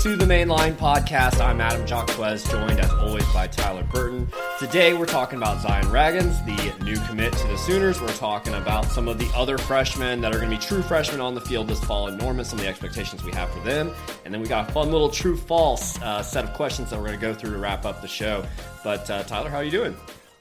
to the Mainline Podcast. I'm Adam Jacquez, joined as always by Tyler Burton. Today we're talking about Zion Ragins, the new commit to the Sooners. We're talking about some of the other freshmen that are going to be true freshmen on the field this fall Norman, some of the expectations we have for them. And then we got a fun little true false uh, set of questions that we're going to go through to wrap up the show. But uh, Tyler, how are you doing?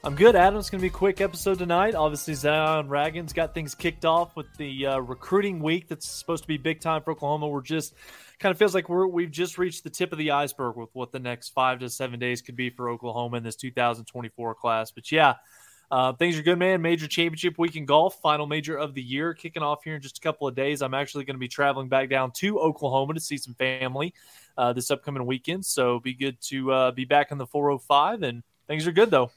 I'm good, Adam. It's going to be a quick episode tonight. Obviously, Zion Ragins got things kicked off with the uh, recruiting week that's supposed to be big time for Oklahoma. We're just kind of feels like we're we've just reached the tip of the iceberg with what the next five to seven days could be for Oklahoma in this 2024 class. But yeah, uh, things are good, man. Major championship week in golf, final major of the year, kicking off here in just a couple of days. I'm actually going to be traveling back down to Oklahoma to see some family uh, this upcoming weekend. So be good to uh, be back in the 405, and things are good though.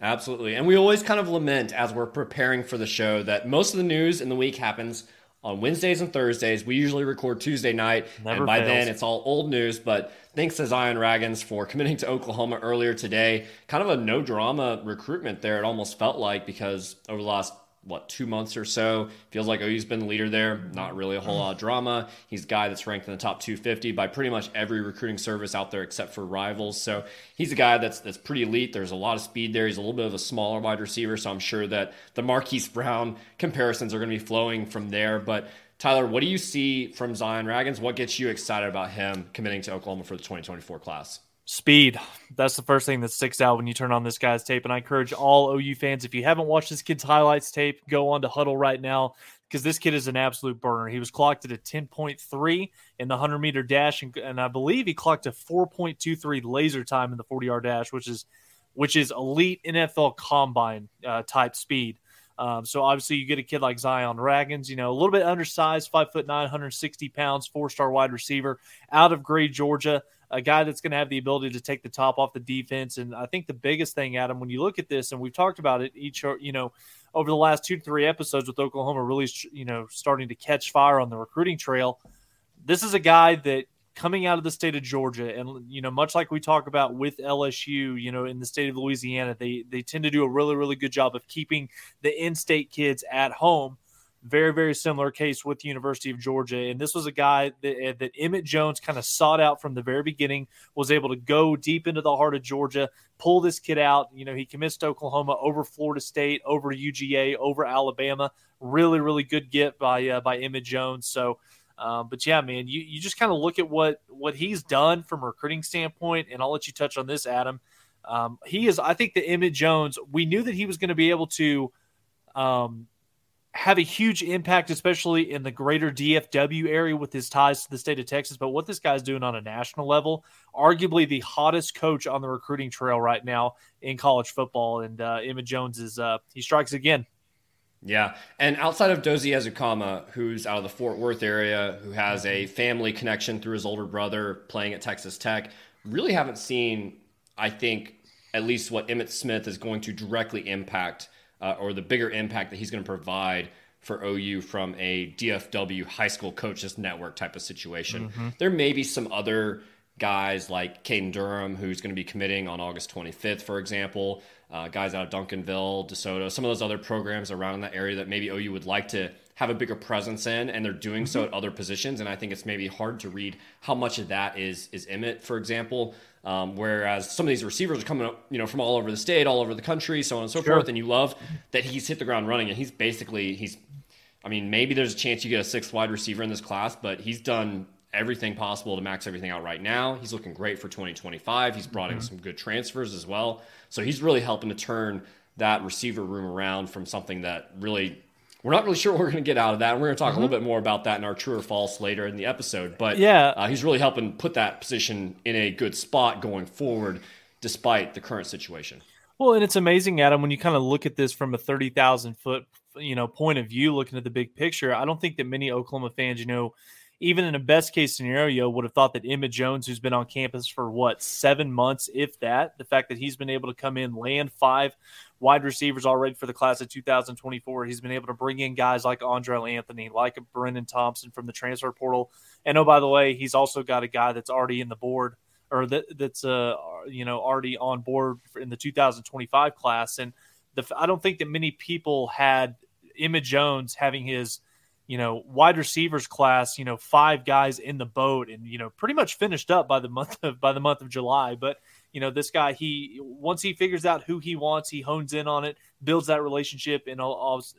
Absolutely. And we always kind of lament as we're preparing for the show that most of the news in the week happens on Wednesdays and Thursdays. We usually record Tuesday night, Never and by fails. then it's all old news. But thanks to Zion Ragins for committing to Oklahoma earlier today. Kind of a no drama recruitment there, it almost felt like, because over the last what two months or so. Feels like oh, OU's been the leader there. Not really a whole lot of drama. He's a guy that's ranked in the top 250 by pretty much every recruiting service out there except for rivals. So he's a guy that's that's pretty elite. There's a lot of speed there. He's a little bit of a smaller wide receiver, so I'm sure that the Marquise Brown comparisons are going to be flowing from there. But Tyler, what do you see from Zion Ragins? What gets you excited about him committing to Oklahoma for the 2024 class? Speed. That's the first thing that sticks out when you turn on this guy's tape. And I encourage all OU fans, if you haven't watched this kid's highlights tape, go on to Hudl right now because this kid is an absolute burner. He was clocked at a 10.3 in the 100 meter dash, and, and I believe he clocked a 4.23 laser time in the 40 yard dash, which is which is elite NFL combine uh, type speed. Um, so obviously you get a kid like Zion Ragins, you know, a little bit undersized, five foot nine, 160 pounds, four star wide receiver out of Gray, Georgia a guy that's going to have the ability to take the top off the defense. And I think the biggest thing, Adam, when you look at this, and we've talked about it each, you know, over the last two to three episodes with Oklahoma really, you know, starting to catch fire on the recruiting trail. This is a guy that coming out of the state of Georgia, and you know, much like we talk about with LSU, you know, in the state of Louisiana, they they tend to do a really really good job of keeping the in-state kids at home very, very similar case with the University of Georgia. And this was a guy that, eh, that Emmett Jones kind of sought out from the very beginning, was able to go deep into the heart of Georgia, pull this kid out. You know, he commits to Oklahoma over Florida State, over UGA, over Alabama. Really, really good get by uh, by Emmett Jones. So, um, but yeah, man, you, you just kind of look at what what he's done from a recruiting standpoint, and I'll let you touch on this, Adam. Um, he is, I think, the Emmett Jones. We knew that he was going to be able to um, have a huge impact, especially in the greater DFW area with his ties to the state of Texas. But what this guy's doing on a national level, arguably the hottest coach on the recruiting trail right now in college football. And uh, Emmett Jones is uh, he strikes again. Yeah, and outside of Dozie Ezukanma, who's out of the Fort Worth area, who has a family connection through his older brother playing at Texas Tech, really haven't seen, I think, at least what Emmett Smith is going to directly impact uh, or the bigger impact that he's going to provide for OU from a DFW high school coaches network type of situation. Mm-hmm. There may be some other guys like Caden Durham, who's going to be committing on August 25th, for example, uh, guys out of Duncanville, DeSoto, some of those other programs around that area that maybe OU would like to have a bigger presence in, and they're doing mm-hmm. so at other positions. And I think it's maybe hard to read how much of that is is Emmett, for example. Um, whereas some of these receivers are coming up, you know, from all over the state, all over the country, so on and so sure. forth. And you love that he's hit the ground running, and he's basically he's. I mean, maybe there's a chance you get a sixth wide receiver in this class, but he's done everything possible to max everything out right now. He's looking great for 2025. He's brought mm-hmm. in some good transfers as well, so he's really helping to turn that receiver room around from something that really we're not really sure what we're going to get out of that. And we're going to talk mm-hmm. a little bit more about that in our true or false later in the episode. But yeah, uh, he's really helping put that position in a good spot going forward, despite the current situation. Well, and it's amazing, Adam, when you kind of look at this from a thirty thousand foot, you know, point of view, looking at the big picture. I don't think that many Oklahoma fans, you know, even in a best case scenario, would have thought that Emmett Jones, who's been on campus for what seven months, if that, the fact that he's been able to come in, land five wide receivers already for the class of 2024. He's been able to bring in guys like Andre Anthony, like Brenden Thompson from the transfer portal. And oh, by the way, he's also got a guy that's already in the board or that, that's uh you know already on board in the 2025 class. And the I don't think that many people had Emmett Jones having his you know, wide receivers class, you know, five guys in the boat and, you know, pretty much finished up by the month of, by the month of July. But, you know, this guy, he, once he figures out who he wants, he hones in on it, builds that relationship and,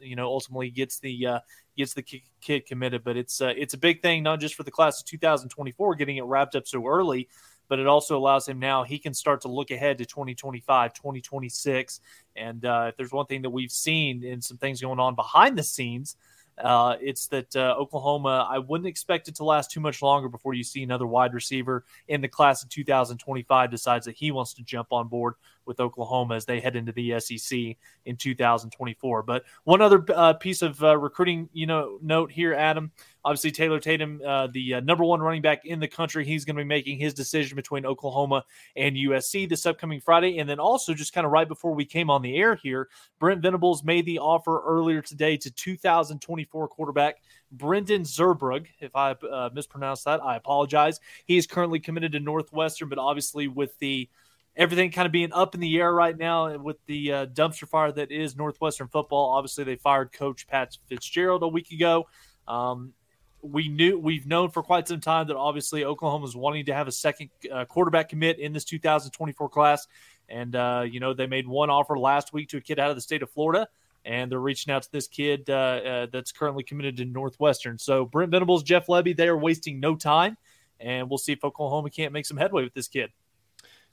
you know, ultimately gets the, uh, gets the kid committed. But it's, uh, it's a big thing, not just for the class of 2024, getting it wrapped up so early, but it also allows him now he can start to look ahead to 2025 2026 and uh, if there's one thing that we've seen in some things going on behind the scenes uh, it's that uh, Oklahoma, I wouldn't expect it to last too much longer before you see another wide receiver in the class of 2025 decides that he wants to jump on board with Oklahoma as they head into the SEC in 2024. But one other uh, piece of uh, recruiting, you know, note here, Adam. Obviously, Taylor Tatum, uh, the uh, number one running back in the country, he's going to be making his decision between Oklahoma and USC this upcoming Friday. And then also, just kind of right before we came on the air here, Brent Venables made the offer earlier today to 2024 quarterback Brendan Zurbrugg. If I uh, mispronounced that, I apologize. He is currently committed to Northwestern, but obviously with the everything kind of being up in the air right now with the uh, dumpster fire that is Northwestern football. Obviously, they fired Coach Pat Fitzgerald a week ago. Um, we knew we've known for quite some time that obviously Oklahoma is wanting to have a second uh, quarterback commit in this 2024 class, and uh, you know they made one offer last week to a kid out of the state of Florida, and they're reaching out to this kid uh, uh that's currently committed to Northwestern. So Brent Venables, Jeff Lebby, they are wasting no time, and we'll see if Oklahoma can't make some headway with this kid.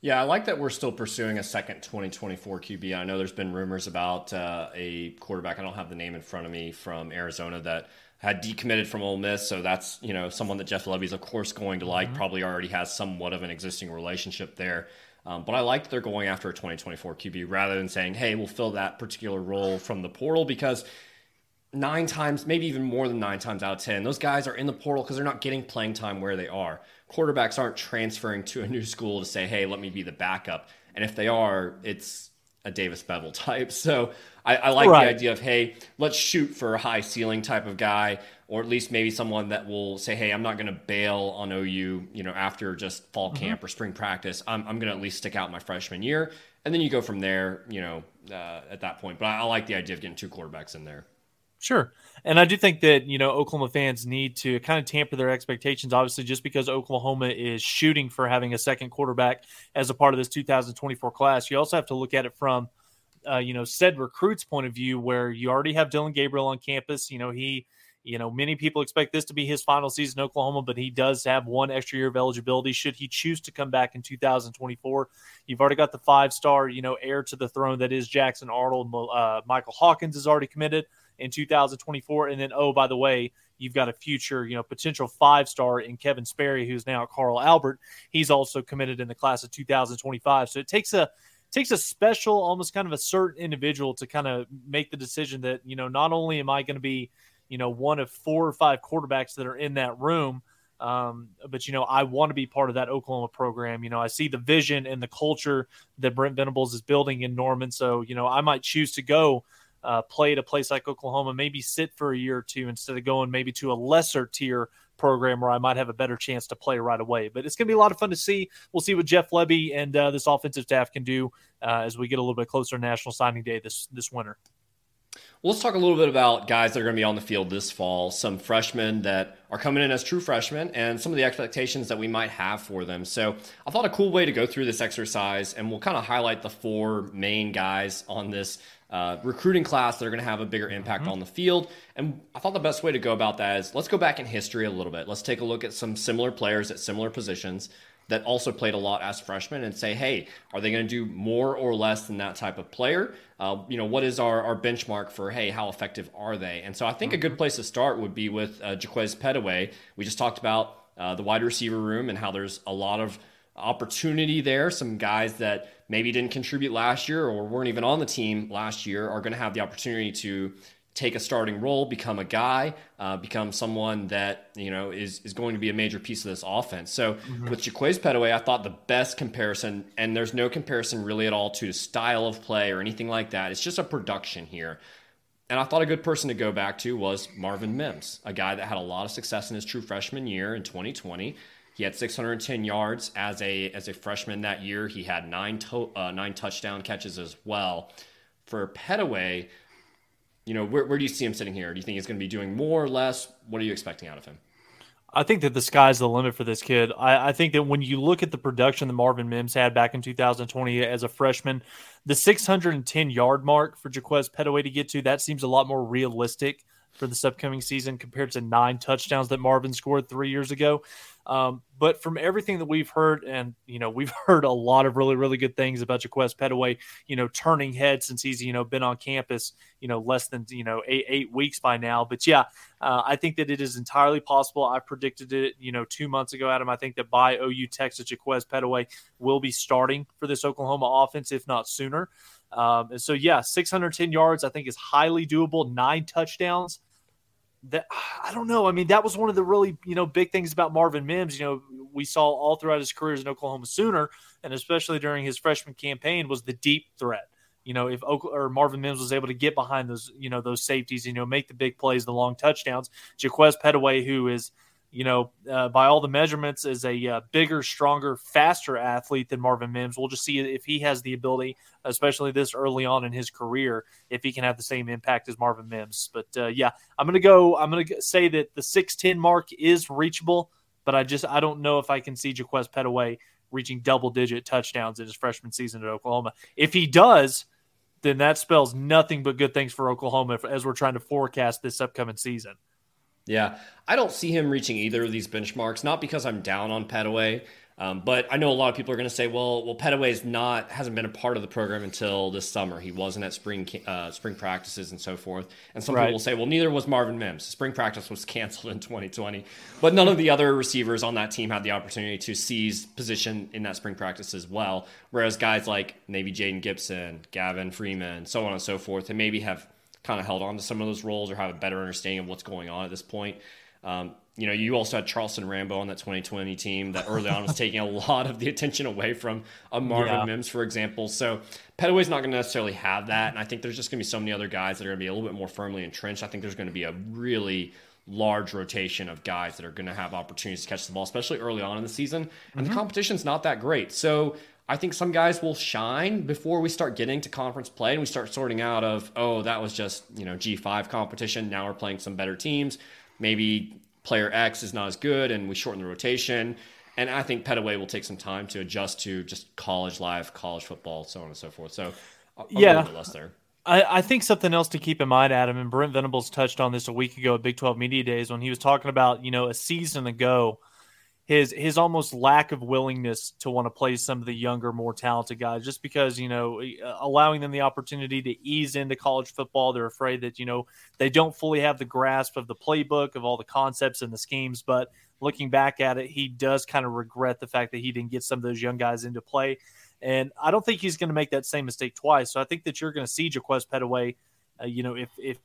Yeah, I like that we're still pursuing a second 2024 QB. I know there's been rumors about uh, a quarterback. I don't have the name in front of me from Arizona that had decommitted from Ole Miss. So that's you know someone that Jeff Lebby's of course going to like. Mm-hmm. Probably already has somewhat of an existing relationship there. Um, but I like they're going after a 2024 QB rather than saying, "Hey, we'll fill that particular role from the portal," because nine times, maybe even more than nine times out of ten, those guys are in the portal because they're not getting playing time where they are. Quarterbacks aren't transferring to a new school to say, "Hey, let me be the backup." And if they are, it's a Davis Beville type. So I, I like right. the idea of, hey, let's shoot for a high ceiling type of guy, or at least maybe someone that will say, hey, I'm not going to bail on OU, you know, after just fall mm-hmm. camp or spring practice. I'm, I'm going to at least stick out my freshman year. And then you go from there, you know, uh, at that point. But I, I like the idea of getting two quarterbacks in there. Sure. And I do think that, you know, Oklahoma fans need to kind of tamper their expectations. Obviously, just because Oklahoma is shooting for having a second quarterback as a part of this 2024 class, you also have to look at it from, uh, you know, said recruits' point of view, where you already have Dillon Gabriel on campus. You know, he, you know, many people expect this to be his final season in Oklahoma, but he does have one extra year of eligibility should he choose to come back in 2024. You've already got the five star, you know, heir to the throne that is Jackson Arnold. Uh, Michael Hawkins is already committed in 2024. And then, oh, by the way, you've got a future, you know, potential five star in Kevin Sperry, who's now at Carl Albert. He's also committed in the class of 2025. So it takes a takes a special, almost kind of a certain individual to kind of make the decision that, you know, not only am I going to be, you know, one of four or five quarterbacks that are in that room, um, but you know, I want to be part of that Oklahoma program. You know, I see the vision and the culture that Brent Venables is building in Norman. So, you know, I might choose to go uh, play at a place like Oklahoma, maybe sit for a year or two instead of going maybe to a lesser tier program where I might have a better chance to play right away. But it's going to be a lot of fun to see. We'll see what Jeff Lebby and uh, this offensive staff can do uh, as we get a little bit closer to National Signing Day this this winter. Well, let's talk a little bit about guys that are going to be on the field this fall. Some freshmen that are coming in as true freshmen, and some of the expectations that we might have for them. So, I thought a cool way to go through this exercise, and we'll kind of highlight the four main guys on this uh, recruiting class that are going to have a bigger impact mm-hmm. on the field. And I thought the best way to go about that is let's go back in history a little bit. Let's take a look at some similar players at similar positions that also played a lot as freshmen and say, hey, are they going to do more or less than that type of player? Uh, you know, what is our, our benchmark for, hey, how effective are they? And so I think mm-hmm. a good mm-hmm. place to start would be with uh, Jaquaize Pettaway. We just talked about uh, the wide receiver room and how there's a lot of opportunity there. Some guys that maybe didn't contribute last year or weren't even on the team last year are going to have the opportunity to take a starting role, become a guy, uh, become someone that you know is is going to be a major piece of this offense. So mm-hmm. with Jaquaize Pettaway, I thought the best comparison, and there's no comparison really at all to style of play or anything like that. It's just a production here. And I thought a good person to go back to was Marvin Mims, a guy that had a lot of success in his true freshman year in 2020. He had 610 yards as a as a freshman that year. He had nine to, uh, nine touchdown catches as well. For Pettaway, you know, where, where do you see him sitting here? Do you think he's going to be doing more or less? What are you expecting out of him? I think that the sky's the limit for this kid. I, I, think that when you look at the production that Marvin Mims had back in 2020 as a freshman, the 610 yard mark for Jaquaize Pettaway to get to, that seems a lot more realistic for this upcoming season compared to nine touchdowns that Marvin scored three years ago. Um, but from everything that we've heard, and you know, we've heard a lot of really, really good things about Jaquaize Pettaway, you know, turning heads since he's you know been on campus, you know, less than you know eight eight weeks by now. But yeah, uh, I think that it is entirely possible. I predicted it, you know, two months ago, Adam. I think that by OU Texas, Jaquaize Pettaway will be starting for this Oklahoma offense, if not sooner. Um, and so, yeah, 610 yards, I think, is highly doable. Nine touchdowns that I don't know. I mean, that was one of the really you know big things about Marvin Mims. You know, we saw all throughout his career as an Oklahoma Sooner, and especially during his freshman campaign, was the deep threat. You know, if or Marvin Mims was able to get behind those, you know, those safeties, you know, make the big plays, the long touchdowns. Jaquaize Pettaway, who is you know, uh, by all the measurements, is a uh, bigger, stronger, faster athlete than Marvin Mims. We'll just see if he has the ability, especially this early on in his career, if he can have the same impact as Marvin Mims. But uh, yeah, I'm gonna go. I'm gonna say that the six ten mark is reachable, but I just I don't know if I can see Jaquaize Pettaway reaching double digit touchdowns in his freshman season at Oklahoma. If he does, then that spells nothing but good things for Oklahoma as we're trying to forecast this upcoming season. Yeah, I don't see him reaching either of these benchmarks. Not because I'm down on Pettaway, um, but I know a lot of people are going to say, "Well, well, Pettaway's not hasn't been a part of the program until this summer. He wasn't at spring uh, spring practices and so forth." And some right. people will say, "Well, neither was Marvin Mims. Spring practice was canceled in 2020, but none of the other receivers on that team had the opportunity to seize position in that spring practice as well. Whereas guys like maybe Jayden Gibson, Gavin Freeman, so on and so forth, and maybe have kind of held on to some of those roles or have a better understanding of what's going on at this point. Um, you know, you also had Charleston Rambo on that 2020 team that early on was taking a lot of the attention away from a Marvin yeah. Mims, for example. So Pettaway's not going to necessarily have that. And I think there's just going to be so many other guys that are going to be a little bit more firmly entrenched. I think there's going to be a really large rotation of guys that are going to have opportunities to catch the ball, especially early on in the season. And mm-hmm. the competition's not that great. So I think some guys will shine before we start getting to conference play and we start sorting out of, oh, that was just, you know, G5 competition. Now we're playing some better teams. Maybe player X is not as good and we shorten the rotation. And I think Pettaway will take some time to adjust to just college life, college football, so on and so forth. So, I'll, yeah, less there. I, I, think something else to keep in mind, Adam, and Brent Venables touched on this a week ago at Big 12 Media Days when he was talking about, you know, a season ago – his his almost lack of willingness to want to play some of the younger, more talented guys, just because you know allowing them the opportunity to ease into college football, they're afraid that you know they don't fully have the grasp of the playbook of all the concepts and the schemes. But looking back at it, he does kind of regret the fact that he didn't get some of those young guys into play, and I don't think he's going to make that same mistake twice. So I think that you're going to see Jaquaize Pettaway, uh, you know, if if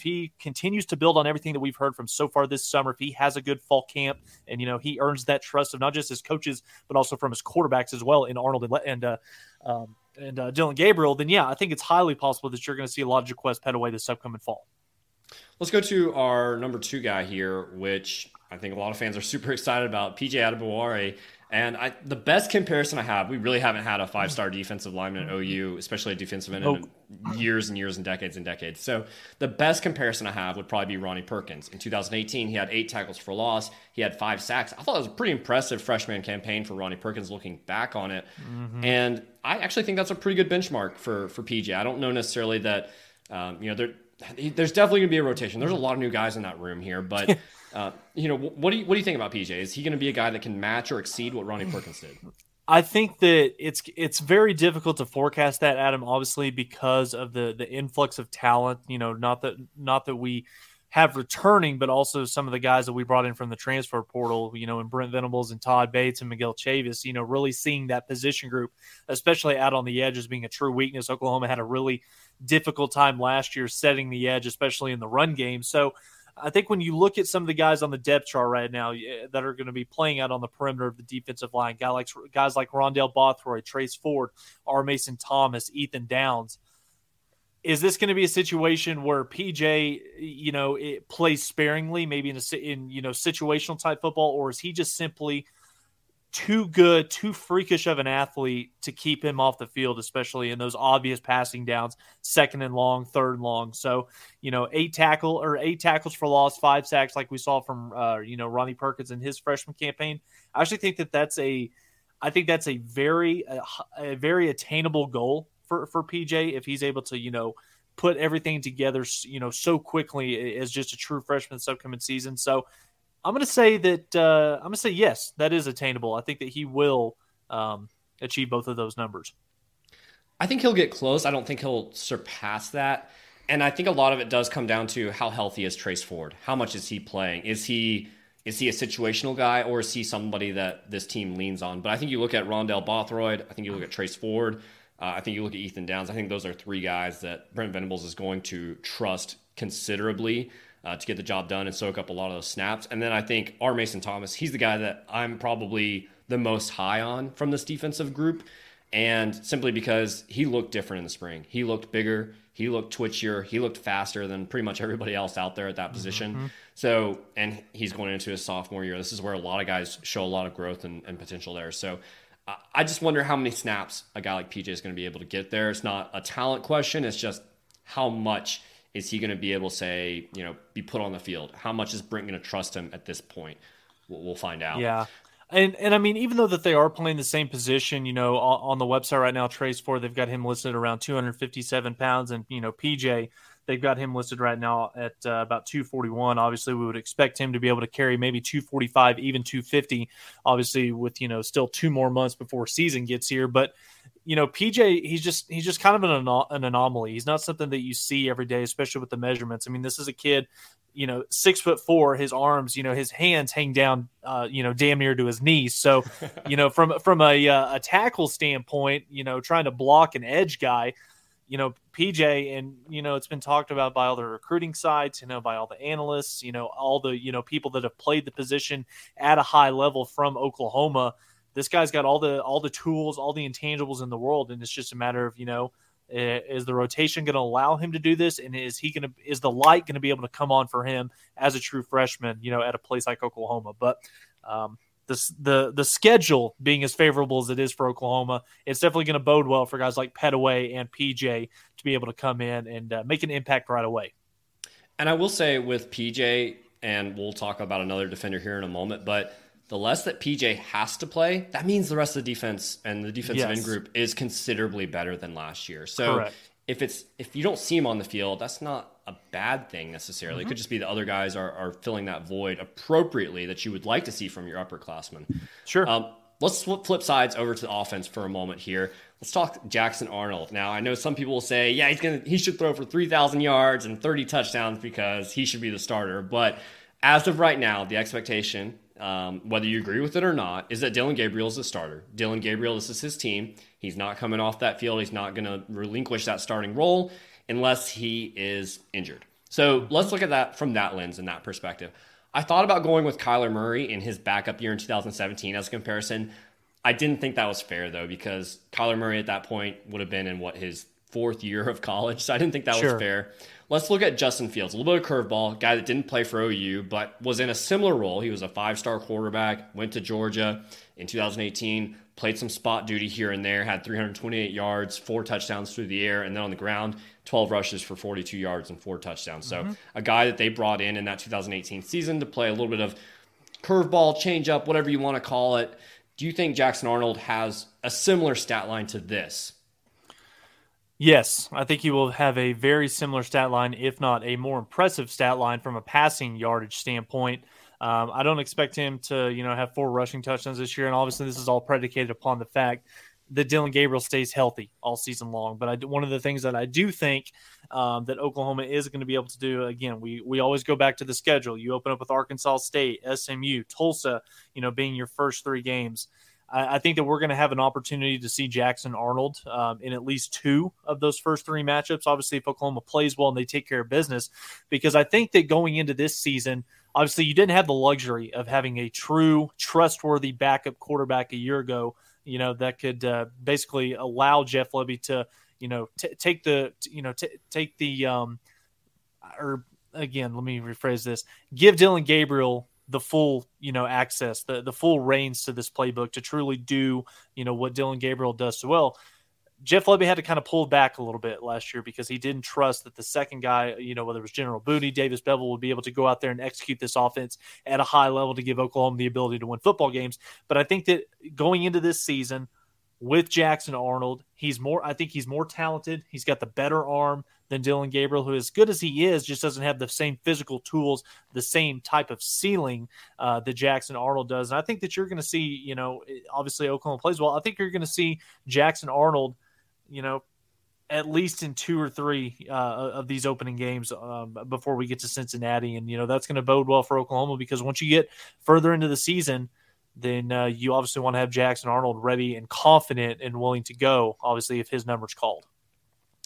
if he continues to build on everything that we've heard from so far this summer, if he has a good fall camp and you know he earns that trust of not just his coaches but also from his quarterbacks as well in Arnold and and uh, um, and uh, Dillon Gabriel, then yeah, I think it's highly possible that you're going to see a lot of Jaquaize Pettaway this upcoming fall. Let's go to our number two guy here, which I think a lot of fans are super excited about. PJ Adebawore and I, the best comparison I have, we really haven't had a five star defensive lineman at OU, especially a defensive end, in years and years and decades and decades. So the best comparison I have would probably be Ronnie Perkins. In 2018, he had eight tackles for loss. He had five sacks. I thought it was a pretty impressive freshman campaign for Ronnie Perkins looking back on it. Mm-hmm. And I actually think that's a pretty good benchmark for, for PJ. I don't know necessarily that, um, you know, there, there's definitely going to be a rotation. There's a lot of new guys in that room here, but Uh, you know, what do you what do you think about PJ? Is he going to be a guy that can match or exceed what Ronnie Perkins did? I think that it's it's very difficult to forecast that, Adam. Obviously, because of the the influx of talent. You know, not that not that we have returning, but also some of the guys that we brought in from the transfer portal, you know, and Brent Venables and Todd Bates and Miguel Chavis, you know, really seeing that position group, especially out on the edge, as being a true weakness. Oklahoma had a really difficult time last year setting the edge, especially in the run game. So I think when you look at some of the guys on the depth chart right now that are going to be playing out on the perimeter of the defensive line, guy like, guys like Rondell Bothroyd, Trace Ford, R. Mason Thomas, Ethan Downs. Is this going to be a situation where PJ, you know, plays sparingly, maybe in a in you know situational type football, or is he just simply too good, too freakish of an athlete to keep him off the field, especially in those obvious passing downs, second and long, third and long. So, you know, eight tackle or eight tackles for loss, five sacks, like we saw from uh, you know Ronnie Perkins in his freshman campaign. I actually think that that's a, I think that's a very a, a very attainable goal for for PJ if he's able to you know put everything together you know so quickly as just a true freshman this upcoming season. So I'm going to say that uh, I'm going to say yes, that is attainable. I think that he will um, achieve both of those numbers. I think he'll get close. I don't think he'll surpass that. And I think a lot of it does come down to how healthy is Trace Ford. How much is he playing? Is he is he a situational guy or is he somebody that this team leans on? But I think you look at Rondell Bothroyd. I think you look at Trace Ford. Uh, I think you look at Ethan Downs. I think those are three guys that Brent Venables is going to trust considerably uh, to get the job done and soak up a lot of those snaps. And then I think R. Mason Thomas, he's the guy that I'm probably the most high on from this defensive group. And simply because he looked different in the spring, he looked bigger, he looked twitchier, he looked faster than pretty much everybody else out there at that position. Mm-hmm. So, and he's going into his sophomore year. This is where a lot of guys show a lot of growth and, and potential there. So, I just wonder how many snaps a guy like PJ is going to be able to get there. It's not a talent question, it's just how much is he going to be able to say, you know, be put on the field? How much is Brent going to trust him at this point? We'll, we'll, find out. Yeah. And, and I mean, even though that they are playing the same position, you know, on, on the website right now, Trace Ford, they've got him listed around 257 pounds, and you know, PJ, they've got him listed right now at uh, about 241. Obviously, we would expect him to be able to carry maybe 245, even 250. Obviously, with you know still two more months before season gets here, but you know, PJ, he's just he's just kind of an, an anomaly. He's not something that you see every day, especially with the measurements. I mean, this is a kid, you know, six foot four. His arms, you know, his hands hang down, uh, you know, damn near to his knees. So, you know, from from a uh, a tackle standpoint, you know, trying to block an edge guy, you know, PJ, and you know, it's been talked about by all the recruiting sites, you know, by all the analysts, you know, all the you know people that have played the position at a high level from Oklahoma this guy's got all the all the tools, all the intangibles in the world, and it's just a matter of you know, is the rotation going to allow him to do this, and is he going to is the light going to be able to come on for him as a true freshman, you know, at a place like Oklahoma? But um, the the the schedule being as favorable as it is for Oklahoma, it's definitely going to bode well for guys like Pettaway and PJ to be able to come in and uh, make an impact right away. And I will say with PJ, and we'll talk about another defender here in a moment, but the less that PJ has to play, that means the rest of the defense and the defensive yes. end group is considerably better than last year. So Correct. if it's if you don't see him on the field, that's not a bad thing necessarily. Mm-hmm. It could just be the other guys are, are filling that void appropriately that you would like to see from your upperclassmen. Sure. Um, let's flip sides over to the offense for a moment here. Let's talk Jackson Arnold. Now, I know some people will say, yeah, he's gonna he should throw for 3,000 yards and 30 touchdowns because he should be the starter. But as of right now, the expectation um, whether you agree with it or not, is that Dillon Gabriel is the starter. Dillon Gabriel, this is his team. He's not coming off that field. He's not going to relinquish that starting role unless he is injured. So let's look at that from that lens and that perspective. I thought about going with Kyler Murray in his backup year in 2017 as a comparison. I didn't think that was fair though, because Kyler Murray at that point would have been in what his fourth year of college. So I didn't think that sure. was fair. Let's look at Justin Fields, a little bit of curveball, guy that didn't play for OU, but was in a similar role. He was a five star quarterback, went to Georgia in 2018, played some spot duty here and there, had 328 yards, four touchdowns through the air, and then on the ground, 12 rushes for 42 yards and four touchdowns. So mm-hmm. a guy that they brought in in that 2018 season to play a little bit of curveball, changeup, whatever you want to call it. Do you think Jackson Arnold has a similar stat line to this? Yes, I think he will have a very similar stat line, if not a more impressive stat line from a passing yardage standpoint. Um, I don't expect him to, you know, have four rushing touchdowns this year, and obviously this is all predicated upon the fact that Dillon Gabriel stays healthy all season long. But I, one of the things that I do think um, that Oklahoma is going to be able to do again, we we always go back to the schedule. You open up with Arkansas State, SMU, Tulsa, you know, being your first three games. I, I think that we're going to have an opportunity to see Jackson Arnold um, in at least two of those first three matchups. Obviously, if Oklahoma plays well and they take care of business, because I think that going into this season, obviously you didn't have the luxury of having a true trustworthy backup quarterback a year ago you know that could uh, basically allow jeff lebby to you know t- take the you know t- take the um or again let me rephrase this give Dillon gabriel the full, you know, access, the the full reins to this playbook to truly do, you know, what Dillon Gabriel does so well. Jeff Lebby had to kind of pull back a little bit last year because he didn't trust that the second guy, you know, whether it was General Booty, Davis Beville, would be able to go out there and execute this offense at a high level to give Oklahoma the ability to win football games. But I think that going into this season with Jackson Arnold, he's more, I think he's more talented. He's got the better arm than Dillon Gabriel, who, as good as he is, just doesn't have the same physical tools, the same type of ceiling uh, that Jackson Arnold does. And I think that you're going to see, you know, obviously Oklahoma plays well. I think you're going to see Jackson Arnold, you know, at least in two or three uh, of these opening games um, before we get to Cincinnati. And, you know, that's going to bode well for Oklahoma because once you get further into the season, then uh, you obviously want to have Jackson Arnold ready and confident and willing to go, obviously, if his number's called.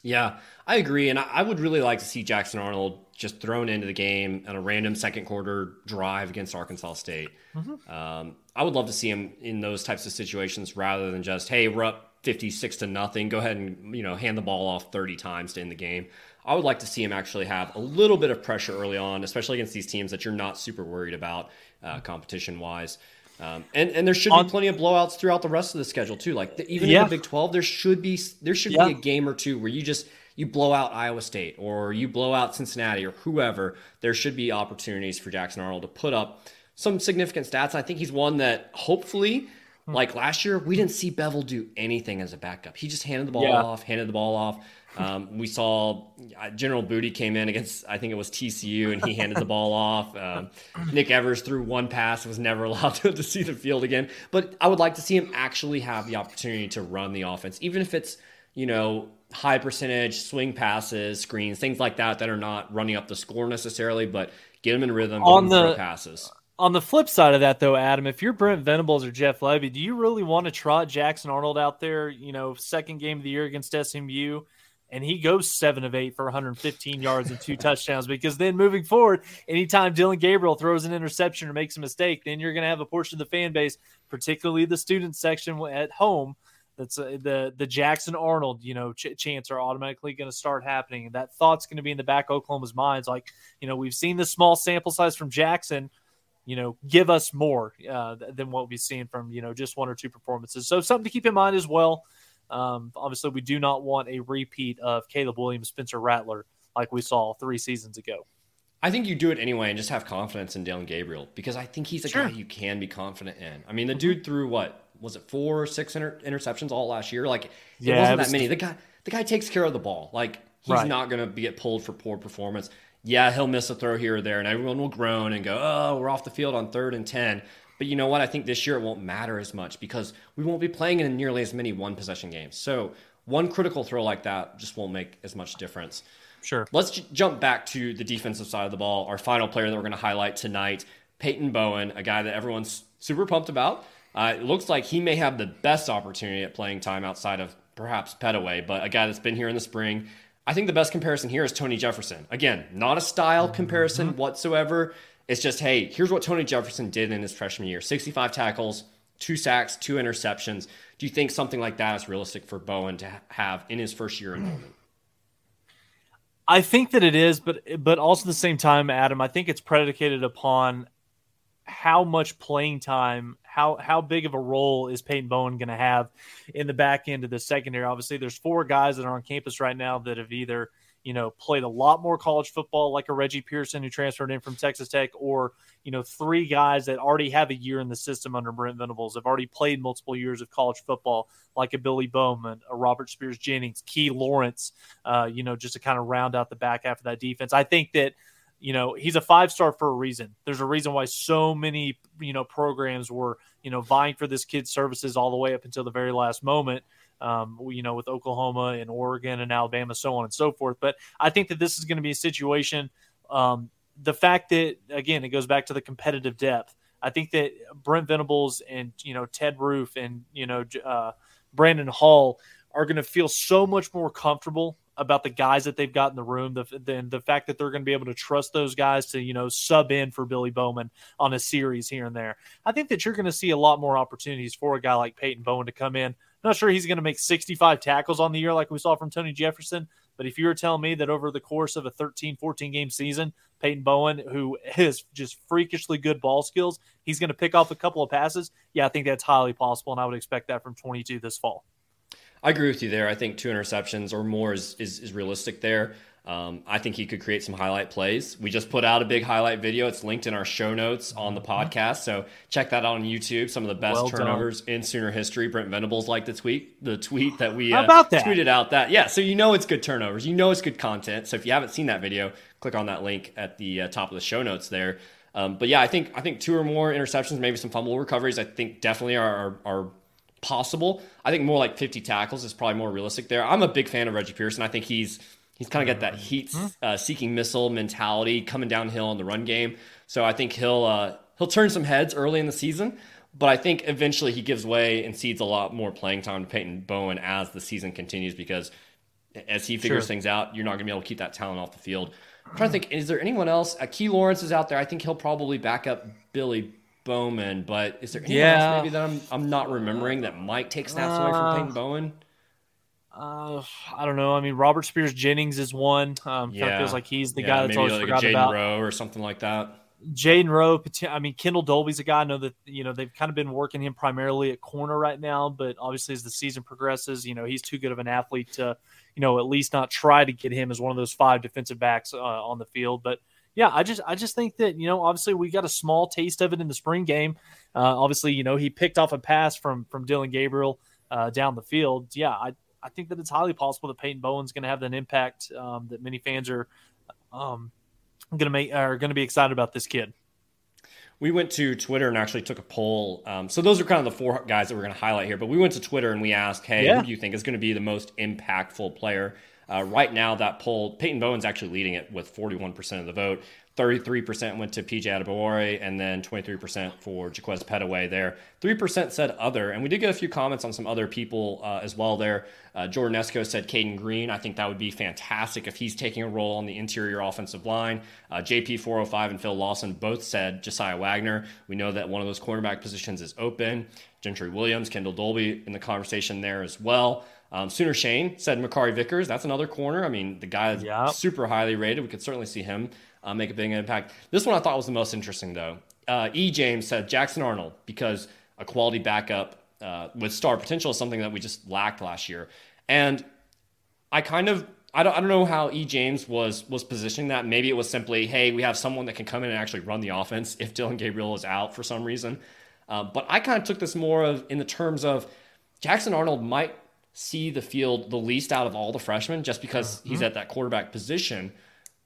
Yeah, I agree. And I would really like to see Jackson Arnold just thrown into the game on a random second quarter drive against Arkansas State. Mm-hmm. Um, I would love to see him in those types of situations rather than just, hey, we're up 56 to nothing. Go ahead and, you know, hand the ball off 30 times to end the game. I would like to see him actually have a little bit of pressure early on, especially against these teams that you're not super worried about uh, competition wise. Um, and and there should be plenty of blowouts throughout the rest of the schedule too. Like the, even yeah. in the Big Twelve, there should be there should yeah. be a game or two where you just you blow out Iowa State or you blow out Cincinnati or whoever. There should be opportunities for Jackson Arnold to put up some significant stats. I think he's one that hopefully, hmm. like last year, we didn't see Beville do anything as a backup. He just handed the ball yeah. off, handed the ball off. Um, we saw uh, General Booty came in against, I think it was TCU, and he handed the ball off. Um, Nick Evers threw one pass, was never allowed to, to, see the field again. But I would like to see him actually have the opportunity to run the offense, even if it's, you know, high percentage swing passes, screens, things like that that are not running up the score necessarily, but get him in rhythm on the passes. On the flip side of that, though, Adam, if you're Brent Venables or Jeff Lebby, do you really want to trot Jackson Arnold out there? You know, second game of the year against SMU and he goes seven of eight for 115 yards and two touchdowns. Because then moving forward, anytime Dillon Gabriel throws an interception or makes a mistake, then you're going to have a portion of the fan base, particularly the student section at home, that's uh, the the Jackson Arnold, you know, ch- chants are automatically going to start happening, and that thought's going to be in the back of Oklahoma's minds. Like, you know, we've seen the small sample size from Jackson. You know, give us more uh, than what we've seen from you know just one or two performances. So something to keep in mind as well. Um, obviously, we do not want a repeat of Caleb Williams, Spencer Rattler, like we saw three seasons ago. I think you do it anyway and just have confidence in Dillon Gabriel because I think he's a sure. guy you can be confident in. I mean, the mm-hmm. dude threw what was it four, or six inter- interceptions all last year? Like it yeah, wasn't it was that many. The guy, the guy takes care of the ball. Like he's right. not going to get pulled for poor performance. Yeah, he'll miss a throw here or there, and everyone will groan and go, "Oh, we're off the field on third and 10. But you know what? I think this year it won't matter as much because we won't be playing in nearly as many one possession games. So one critical throw like that just won't make as much difference. Sure. Let's j- jump back to the defensive side of the ball. Our final player that we're going to highlight tonight, Peyton Bowen, a guy that everyone's super pumped about. Uh, it looks like he may have the best opportunity at playing time outside of perhaps Pettaway, but a guy that's been here in the spring. I think the best comparison here is Tony Jefferson. Again, not a style comparison mm-hmm. whatsoever. It's just, hey, here's what Tony Jefferson did in his freshman year 65 tackles, two sacks, two interceptions. Do you think something like that is realistic for Bowen to have in his first year in? I think that it is, but but also at the same time, Adam, I think it's predicated upon how much playing time, how how big of a role is Peyton Bowen going to have in the back end of the secondary? Obviously, there's four guys that are on campus right now that have either you know, played a lot more college football like a Reggie Pearson who transferred in from Texas Tech, or, you know, three guys that already have a year in the system under Brent Venables, have already played multiple years of college football, like a Billy Bowman, a Robert Spears Jennings, Key Lawrence, uh, you know, just to kind of round out the back half of that defense. I think that, you know, he's a five star for a reason. There's a reason why so many, you know, programs were, you know, vying for this kid's services all the way up until the very last moment um, you know, with Oklahoma and Oregon and Alabama, so on and so forth. But I think that this is going to be a situation. Um, the fact that again, it goes back to the competitive depth. I think that Brent Venables and you know Ted Roof and you know uh, Brandon Hall are going to feel so much more comfortable about the guys that they've got in the room, the, the, the fact that they're going to be able to trust those guys to, you know, sub in for Billy Bowman on a series here and there. I think that you're going to see a lot more opportunities for a guy like Peyton Bowen to come in. Not sure he's going to make 65 tackles on the year like we saw from Tony Jefferson, But if you were telling me that over the course of a 13, 14 game season, Peyton Bowen, who has just freakishly good ball skills, he's going to pick off a couple of passes, yeah, I think that's highly possible. And I would expect that from 22 this fall. I agree with you there. I think two interceptions or more is, is, is realistic there. Um, I think he could create some highlight plays. We just put out a big highlight video. It's linked in our show notes on the podcast. So check that out on YouTube. Some of the best well turnovers in Sooner history. Brent Venables liked the tweet, the tweet that we uh, about that? tweeted out. That yeah. So you know it's good turnovers. You know it's good content. So if you haven't seen that video, click on that link at the uh, top of the show notes there. Um, but yeah, I think I think two or more interceptions, maybe some fumble recoveries. I think definitely are, are, are possible. I think more like 50 tackles is probably more realistic there. I'm a big fan of Reggie Pearson. I think he's He's kind of got that heat hmm? uh, seeking missile mentality coming downhill in the run game. So I think he'll uh, he'll turn some heads early in the season, but I think eventually he gives way and cedes a lot more playing time to Peyton Bowen as the season continues because as he figures sure. things out, you're not going to be able to keep that talent off the field. I'm trying to think, is there anyone else? Uh, Key Lawrence is out there. I think he'll probably back up Billy Bowman, but is there anyone yeah. else maybe that I'm, I'm not remembering that might take snaps away from Peyton uh, Bowen? Uh, I don't know. I mean, Robert Spears Jennings is one. Um, yeah. kind of feels like he's the yeah, guy that's always like forgotten about. Rowe or something like that. Jaden Rowe. I mean, Kendall Dolby's a guy. I know that you know they've kind of been working him primarily at corner right now, but obviously as the season progresses, you know he's too good of an athlete to, you know, at least not try to get him as one of those five defensive backs uh, on the field. But yeah, I just I just think that you know obviously we got a small taste of it in the spring game. Uh, obviously, you know he picked off a pass from from Dillon Gabriel uh, down the field. Yeah, I I think that it's highly possible that Peyton Bowen's going to have an impact um, that many fans are um, going to make are going to be excited about this kid. We went to Twitter and actually took a poll. Um, so those are kind of the four guys that we're going to highlight here. But we went to Twitter and we asked, "Hey, yeah. who do you think is going to be the most impactful player?" Uh, right now, that poll, Peyton Bowen's actually leading it with 41% of the vote. 33% went to PJ Adebawore, and then 23% for Jaquaize Pettaway there. 3% said other, and we did get a few comments on some other people uh, as well there. Uh, Jordan Esco said Caden Green. I think that would be fantastic if he's taking a role on the interior offensive line. Uh, JP405 and Phil Lawson both said Jasiah Wagoner. We know that one of those cornerback positions is open. Gentry Williams, Kendall Dolby in the conversation there as well. Um, Sooner Shane said Makari Vickers. That's another corner. I mean, the guy is yep. super highly rated. We could certainly see him uh, make a big impact. This one I thought was the most interesting, though. Uh, e. James said Jackson Arnold because a quality backup uh, with star potential is something that we just lacked last year. And I kind of I don't, I don't know how E. James was was positioning that. Maybe it was simply, hey, we have someone that can come in and actually run the offense if Dillon Gabriel is out for some reason. Uh, but I kind of took this more of in the terms of Jackson Arnold might see the field the least out of all the freshmen just because he's mm-hmm. at that quarterback position.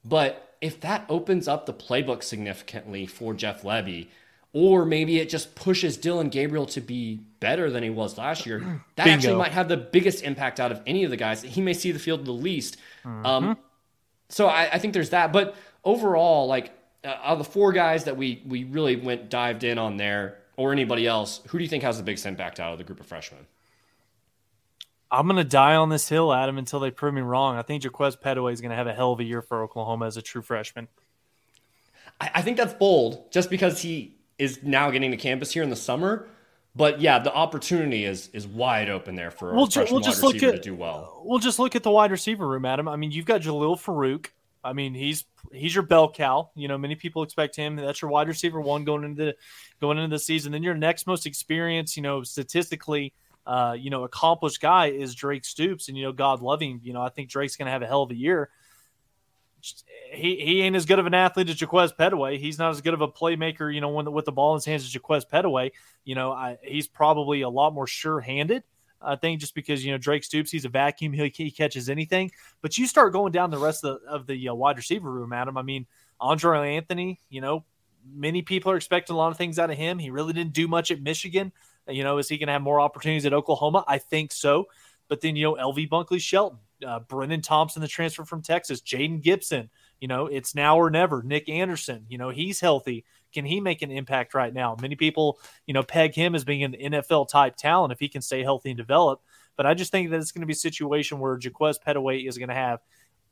But if that opens up the playbook significantly for Jeff Lebby, or maybe it just pushes Dillon Gabriel to be better than he was last year, that Bingo. actually might have the biggest impact out of any of the guys. He may see the field the least. Mm-hmm. Um, so I, I, think there's that. But overall, like uh, of the four guys that we we really went dived in on there, or anybody else, who do you think has the biggest impact out of the group of freshmen? I'm going to die on this hill, Adam, until they prove me wrong. I think Jaquaize Pettaway is going to have a hell of a year for Oklahoma as a true freshman. I, I think that's bold, just because he is now getting to campus here in the summer. But yeah, the opportunity is is wide open there for we'll, a we'll just look at, to do well. We'll just look at the wide receiver room, Adam. I mean, you've got Jalil Farooq. I mean, he's he's your bell cow. You know, many people expect him. That's your wide receiver one going into the going into the season. Then your next most experienced, you know, statistically – uh, you know, accomplished guy is Drake Stoops, and you know, God him. You know, I think Drake's going to have a hell of a year. He he ain't as good of an athlete as Jaquaize Pettaway. He's not as good of a playmaker, you know, when, with the ball in his hands as Jaquaize Pettaway. You know, I, he's probably a lot more sure-handed. I think just because you know Drake Stoops, he's a vacuum. He, he catches anything. But you start going down the rest of the, of the uh, wide receiver room, Adam. I mean, Andre Anthony. You know, many people are expecting a lot of things out of him. He really didn't do much at Michigan. You know, is he going to have more opportunities at Oklahoma? I think so. But then, you know, LV Bunkley Shelton, uh, Brenden Thompson, the transfer from Texas, Jayden Gibson, you know, it's now or never. Nick Anderson, you know, he's healthy. Can he make an impact right now? Many people, you know, peg him as being an NFL type talent if he can stay healthy and develop. But I just think that it's going to be a situation where Jaquaize Pettaway is going to have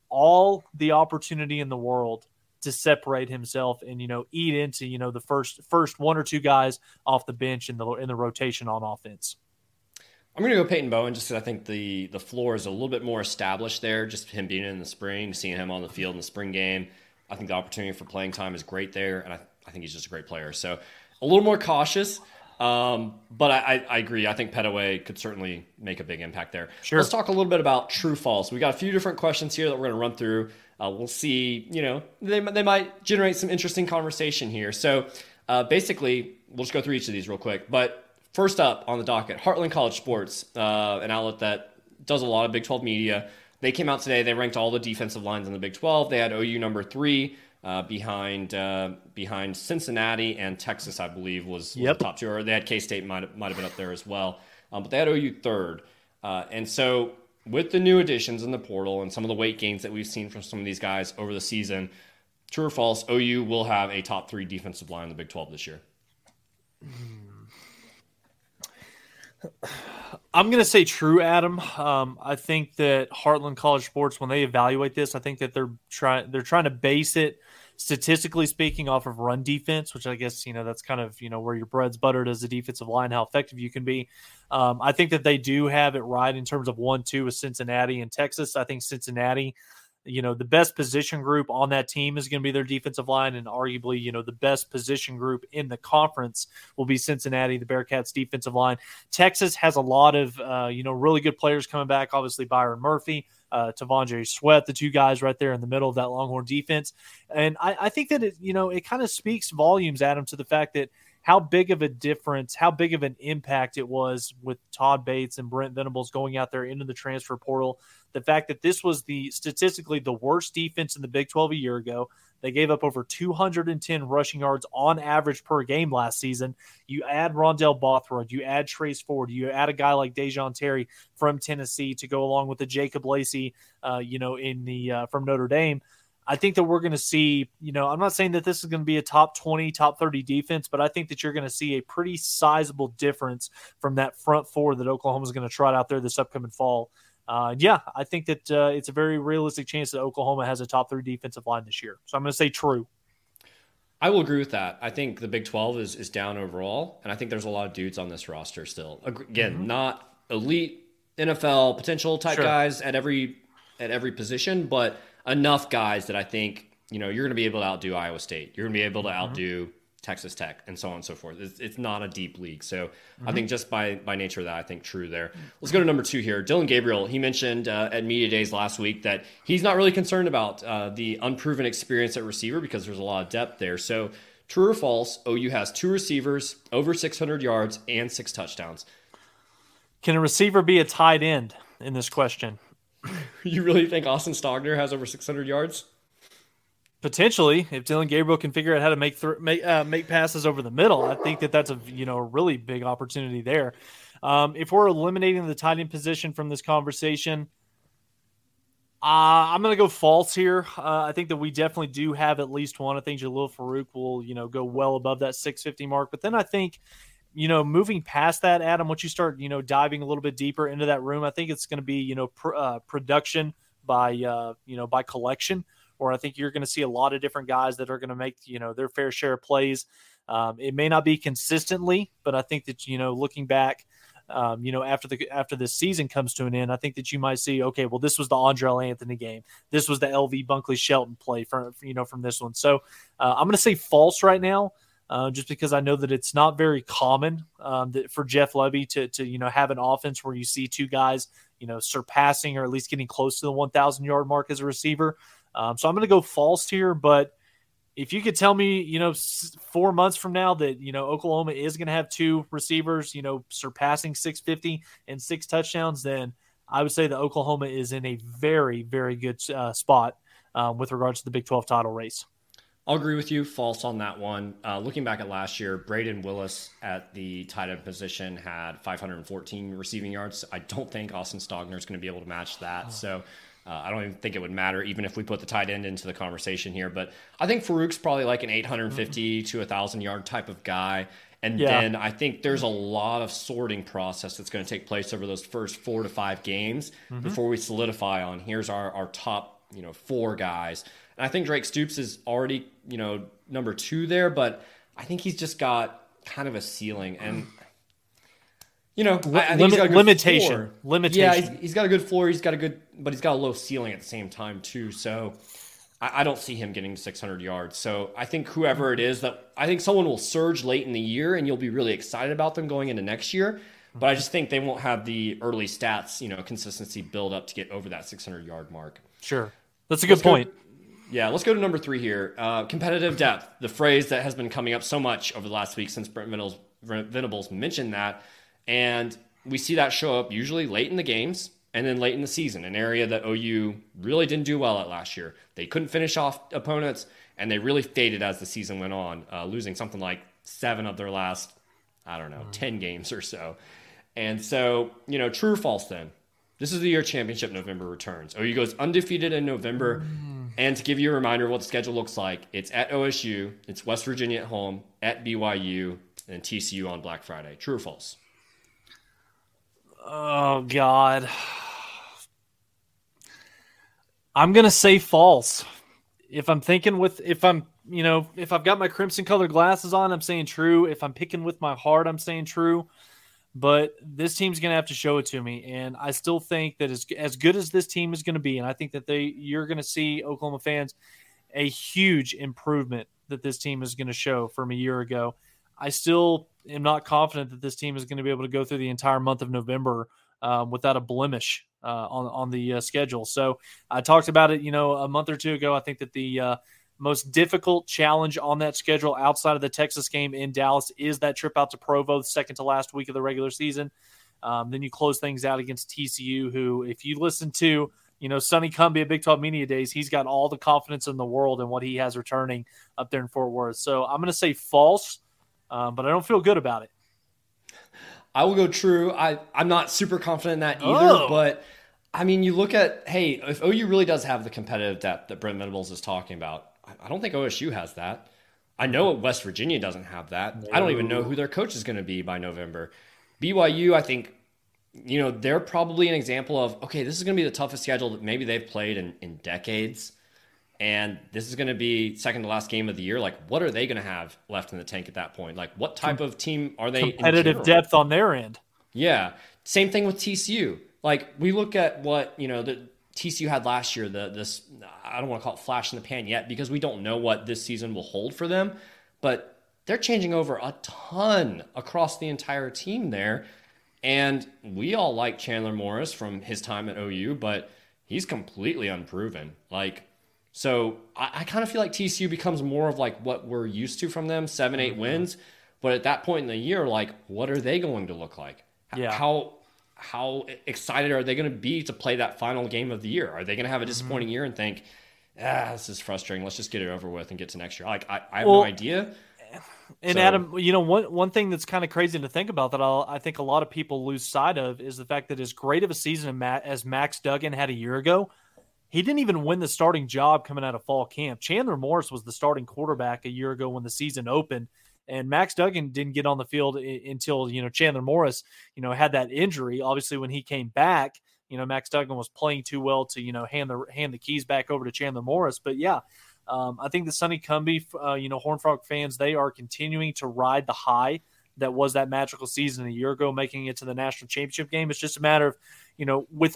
all the opportunity in the world to separate himself and you know eat into you know the first first one or two guys off the bench in the in the rotation on offense. I'm going to go Peyton Bowen just because I think the the floor is a little bit more established there. Just him being in the spring, seeing him on the field in the spring game, I think the opportunity for playing time is great there, and I, I think he's just a great player. So a little more cautious, um, but I, I, agree. I think Pettaway could certainly make a big impact there. Sure. Let's talk a little bit about true false. We got a few different questions here that we're going to run through. Uh, we'll see. You know, they they might generate some interesting conversation here. So uh, basically, we'll just go through each of these real quick, but. First up on the docket, Heartland College Sports, uh, an outlet that does a lot of Big 12 media. They came out today. They ranked all the defensive lines in the Big 12. They had OU number three uh, behind uh, behind Cincinnati and Texas, I believe, was, was yep. the top two. Or they had K State might might have been up there as well, um, but they had OU third. Uh, and so with the new additions in the portal and some of the weight gains that we've seen from some of these guys over the season, true or false, OU will have a top three defensive line in the Big 12 this year. I'm going to say true, Adam. Um, I think that Heartland College Sports, when they evaluate this, I think that they're trying they're trying to base it statistically speaking off of run defense, which I guess you know that's kind of you know where your bread's buttered as a defensive line, how effective you can be. Um, I think that they do have it right in terms of one two with Cincinnati and Texas. I think Cincinnati you know the best position group on that team is going to be their defensive line and arguably you know the best position group in the conference will be cincinnati the bearcats defensive line texas has a lot of uh, you know really good players coming back obviously byron murphy uh, T'Vondre Sweat, the two guys right there in the middle of that Longhorn defense, and I, I think that it, you know, it kind of speaks volumes, Adam, to the fact that how big of a difference, how big of an impact it was with Todd Bates and Brent Venables going out there into the transfer portal the fact that this was the statistically the worst defense in the Big 12 a year ago. They gave up over 210 rushing yards on average per game last season. You add Rondell Bothroyd, you add Trace Ford, you add a guy like Da'Jon Terry from Tennessee to go along with the Jacob Lacey, uh, you know, in the uh, from Notre Dame. I think that we're going to see, you know, I'm not saying that this is going to be a top 20, top 30 defense, but I think that you're going to see a pretty sizable difference from that front four that Oklahoma is going to trot out there this upcoming fall uh, yeah, I think that uh, it's a very realistic chance that Oklahoma has a top three defensive line this year. So I'm going to say true. I will agree with that. I think the Big 12 is, is down overall, and I think there's a lot of dudes on this roster still. Again, mm-hmm. not elite NFL potential type sure. guys at every at every position, but enough guys that I think you know you're going to be able to outdo Iowa State. You're going to be able to mm-hmm. outdo Texas Tech, and so on and so forth. It's, it's not a deep league. So mm-hmm. I think just by by nature of that, I think true there. Let's go to number two here. Dillon Gabriel, he mentioned uh, at Media Days last week that he's not really concerned about uh, the unproven experience at receiver because there's a lot of depth there. So true or false, OU has two receivers, over 600 yards, and six touchdowns. Can a receiver be a tight end in this question? you really think Austin Stogner has over 600 yards? Potentially, if Dillon Gabriel can figure out how to make th- make uh, make passes over the middle, I think that that's a you know a really big opportunity there. Um, if we're eliminating the tight end position from this conversation, uh, I'm going to go false here. Uh, I think that we definitely do have at least one. I think Jalil Farooq will you know go well above that 650 mark, but then I think you know, moving past that, Adam, once you start, you know, diving a little bit deeper into that room, I think it's going to be, you know, pr- uh, production by, uh, you know, by collection or I think you're going to see a lot of different guys that are going to make you know their fair share of plays. Um, it may not be consistently, but I think that you know looking back. Um, you know, after the after this season comes to an end, I think that you might see, okay, well, this was the Andrel Anthony game. This was the LV Bunkley Shelton play from you know from this one. So uh, I'm going to say false right now, uh, just because I know that it's not very common um, that for Jeff Lebby to to you know have an offense where you see two guys you know surpassing or at least getting close to the 1,000 yard mark as a receiver. Um, so I'm going to go false here, but if you could tell me, you know, four months from now that you know Oklahoma is going to have two receivers, you know, surpassing 650 and six touchdowns, then I would say that Oklahoma is in a very, very good uh, spot um, with regards to the Big 12 title race. I'll agree with you. False on that one. Uh, looking back at last year, Brayden Willis at the tight end position had 514 receiving yards. I don't think Austin Stogner is going to be able to match that. Oh. So uh, I don't even think it would matter, even if we put the tight end into the conversation here. But I think Farooq's probably like an 850 mm-hmm. to a thousand yard type of guy. And yeah. then I think there's a lot of sorting process that's going to take place over those first four to five games mm-hmm. before we solidify on here's our, our top, you know, four guys. And I think Drake Stoops is already, you know, number two there, but I think he's just got kind of a ceiling. And you know, I, I Limit, limitation, floor. limitation. Yeah, he's, he's got a good floor. He's got a good, but he's got a low ceiling at the same time too. So I, I don't see him getting 600 yards. So I think whoever it is that I think someone will surge late in the year, and you'll be really excited about them going into next year. But I just think they won't have the early stats, you know, consistency build up to get over that 600 yard mark. Sure, that's a good let's point. Go, yeah, let's go to number three here. Uh, competitive depth, the phrase that has been coming up so much over the last week since Brent Venables, Venables mentioned that, and we see that show up usually late in the games and then late in the season, an area that OU really didn't do well at last year. They couldn't finish off opponents, and they really faded as the season went on, uh, losing something like seven of their last, I don't know, mm. 10 games or so. And so, you know, true or false then? This is the year championship November returns. OU goes undefeated in November. Mm. And to give you a reminder of what the schedule looks like, it's at OSU, it's West Virginia at home, at BYU, and TCU on Black Friday. True or false? Oh, God. I'm to say false. If I'm thinking with, if I'm, you know, if I've got my crimson colored glasses on, I'm saying true. If I'm picking with my heart, I'm saying true but this team's going to have to show it to me. And I still think that as, as good as this team is going to be, and I think that they you're going to see Oklahoma fans a huge improvement that this team is going to show from a year ago. I still am not confident that this team is going to be able to go through the entire month of November um, without a blemish uh, on on the uh, schedule. So I talked about it, you know, a month or two ago. I think that the uh, most difficult challenge on that schedule outside of the Texas game in Dallas is that trip out to Provo, the second to last week of the regular season. Um, then you close things out against TCU, who, if you listen to, you know, Sonny Cumbie at Big 12 Media Days, he's got all the confidence in the world in what he has returning up there in Fort Worth. So I'm going to say false, um, but I don't feel good about it. I will go true. I, I'm not super confident in that either, oh. but I mean, you look at, hey, if OU really does have the competitive depth that Brent Venables is talking about, I don't think OSU has that. I know West Virginia doesn't have that. No. I don't even know who their coach is going to be by November. BYU, I think, you know, they're probably an example of okay, this is going to be the toughest schedule that maybe they've played in, in decades. And this is going to be second to last game of the year. Like, what are they going to have left in the tank at that point? Like, what type of team are they? Competitive depth on their end. Yeah. Same thing with TCU. Like, we look at what, you know, the TCU had last year, the this I don't want to call it flash in the pan yet because we don't know what this season will hold for them, but they're changing over a ton across the entire team there. And we all like Chandler Morris from his time at OU, but he's completely unproven. Like, so I, I kind of feel like TCU becomes more of like what we're used to from them, seven, 8 mm-hmm. wins. But at that point in the year, like, what are they going to look like? Yeah. How how excited are they going to be to play that final game of the year? Are they going to have a disappointing mm-hmm. year and think, ah, this is frustrating. Let's just get it over with and get to next year. Like I, I have well, no idea. And so, Adam, you know, one one thing that's kind of crazy to think about that I'll, i think a lot of people lose sight of is the fact that as great of a season as Max Duggan had a year ago, he didn't even win the starting job coming out of fall camp. Chandler Morris was the starting quarterback a year ago when the season opened and Max Duggan didn't get on the field until you know Chandler Morris, you know, had that injury. Obviously, when he came back, you know, Max Duggan was playing too well to you know hand the hand the keys back over to Chandler Morris. But yeah, um, I think the Sonny Cumbie, uh, you know, Horn Frog fans, they are continuing to ride the high that was that magical season a year ago, making it to the national championship game. It's just a matter of, you know, with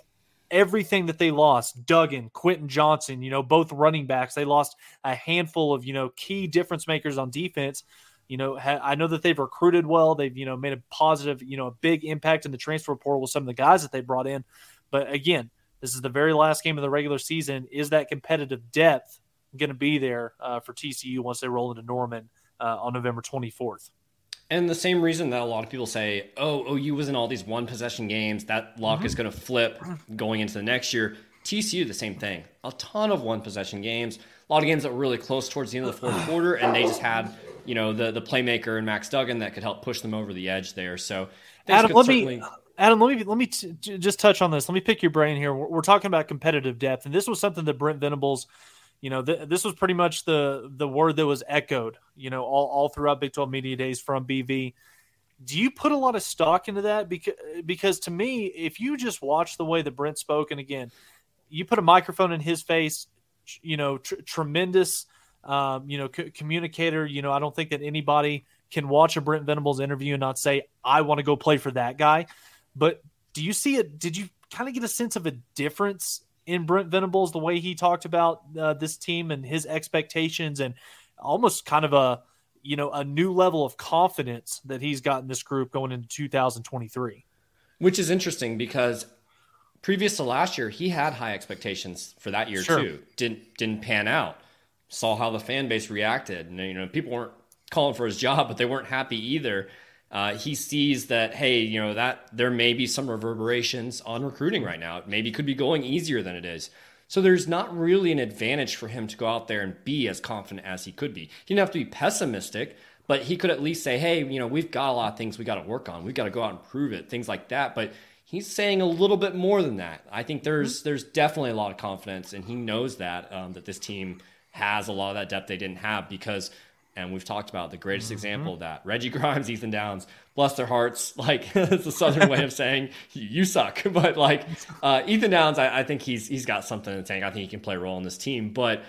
everything that they lost, Duggan, Quentin Johnston, you know, both running backs, they lost a handful of, you know, key difference makers on defense. You know, ha- I know that they've recruited well. They've, you know, made a positive, you know, a big impact in the transfer portal with some of the guys that they brought in. But again, this is the very last game of the regular season. Is that competitive depth going to be there uh, for TCU once they roll into Norman uh, on November 24th? And the same reason that a lot of people say, oh, OU was in all these one possession games, that luck mm-hmm. is going to flip going into the next year. TCU, the same thing. A ton of one possession games, a lot of games that were really close towards the end of the fourth quarter, and they just had you know the the playmaker and Max Duggan that could help push them over the edge there. So Adam, let certainly... me Adam, let me let me t- just touch on this. Let me pick your brain here. We're, we're, talking about competitive depth, and this was something that Brent Venables, you know, th- this was pretty much the the word that was echoed, you know, all all throughout Big Twelve media days from BV. Do you put a lot of stock into that? Because because to me, if you just watch the way that Brent spoke, and again, you put a microphone in his face, you know, tr- tremendous um, you know, c- communicator. You know, I don't think that anybody can watch a Brent Venables interview and not say, I want to go play for that guy. But do you see it? Did you kind of get a sense of a difference in Brent Venables, the way he talked about uh, this team and his expectations and almost kind of a, you know, a new level of confidence that he's got in this group going into 2023? Which is interesting because previous to last year, he had high expectations for that year sure. too. Didn't didn't pan out. Saw how the fan base reacted, and you know people weren't calling for his job, but they weren't happy either. Uh, he sees that hey, you know that there may be some reverberations on recruiting right now. It maybe could be going easier than it is. So there's not really an advantage for him to go out there and be as confident as he could be. He didn't have to be pessimistic, but he could at least say, hey, you know, we've got a lot of things we got to work on. We've got to go out and prove it, things like that. But he's saying a little bit more than that. I think there's mm-hmm. there's definitely a lot of confidence, and he knows that um, that this team has a lot of that depth they didn't have because. And we've talked about the greatest mm-hmm. example of that. Reggie Grimes, Ethan Downs, bless their hearts. Like it's a southern way of saying you suck. But like uh, Ethan Downs, I, I, think he's he's got something in the tank. I think he can play a role in this team. But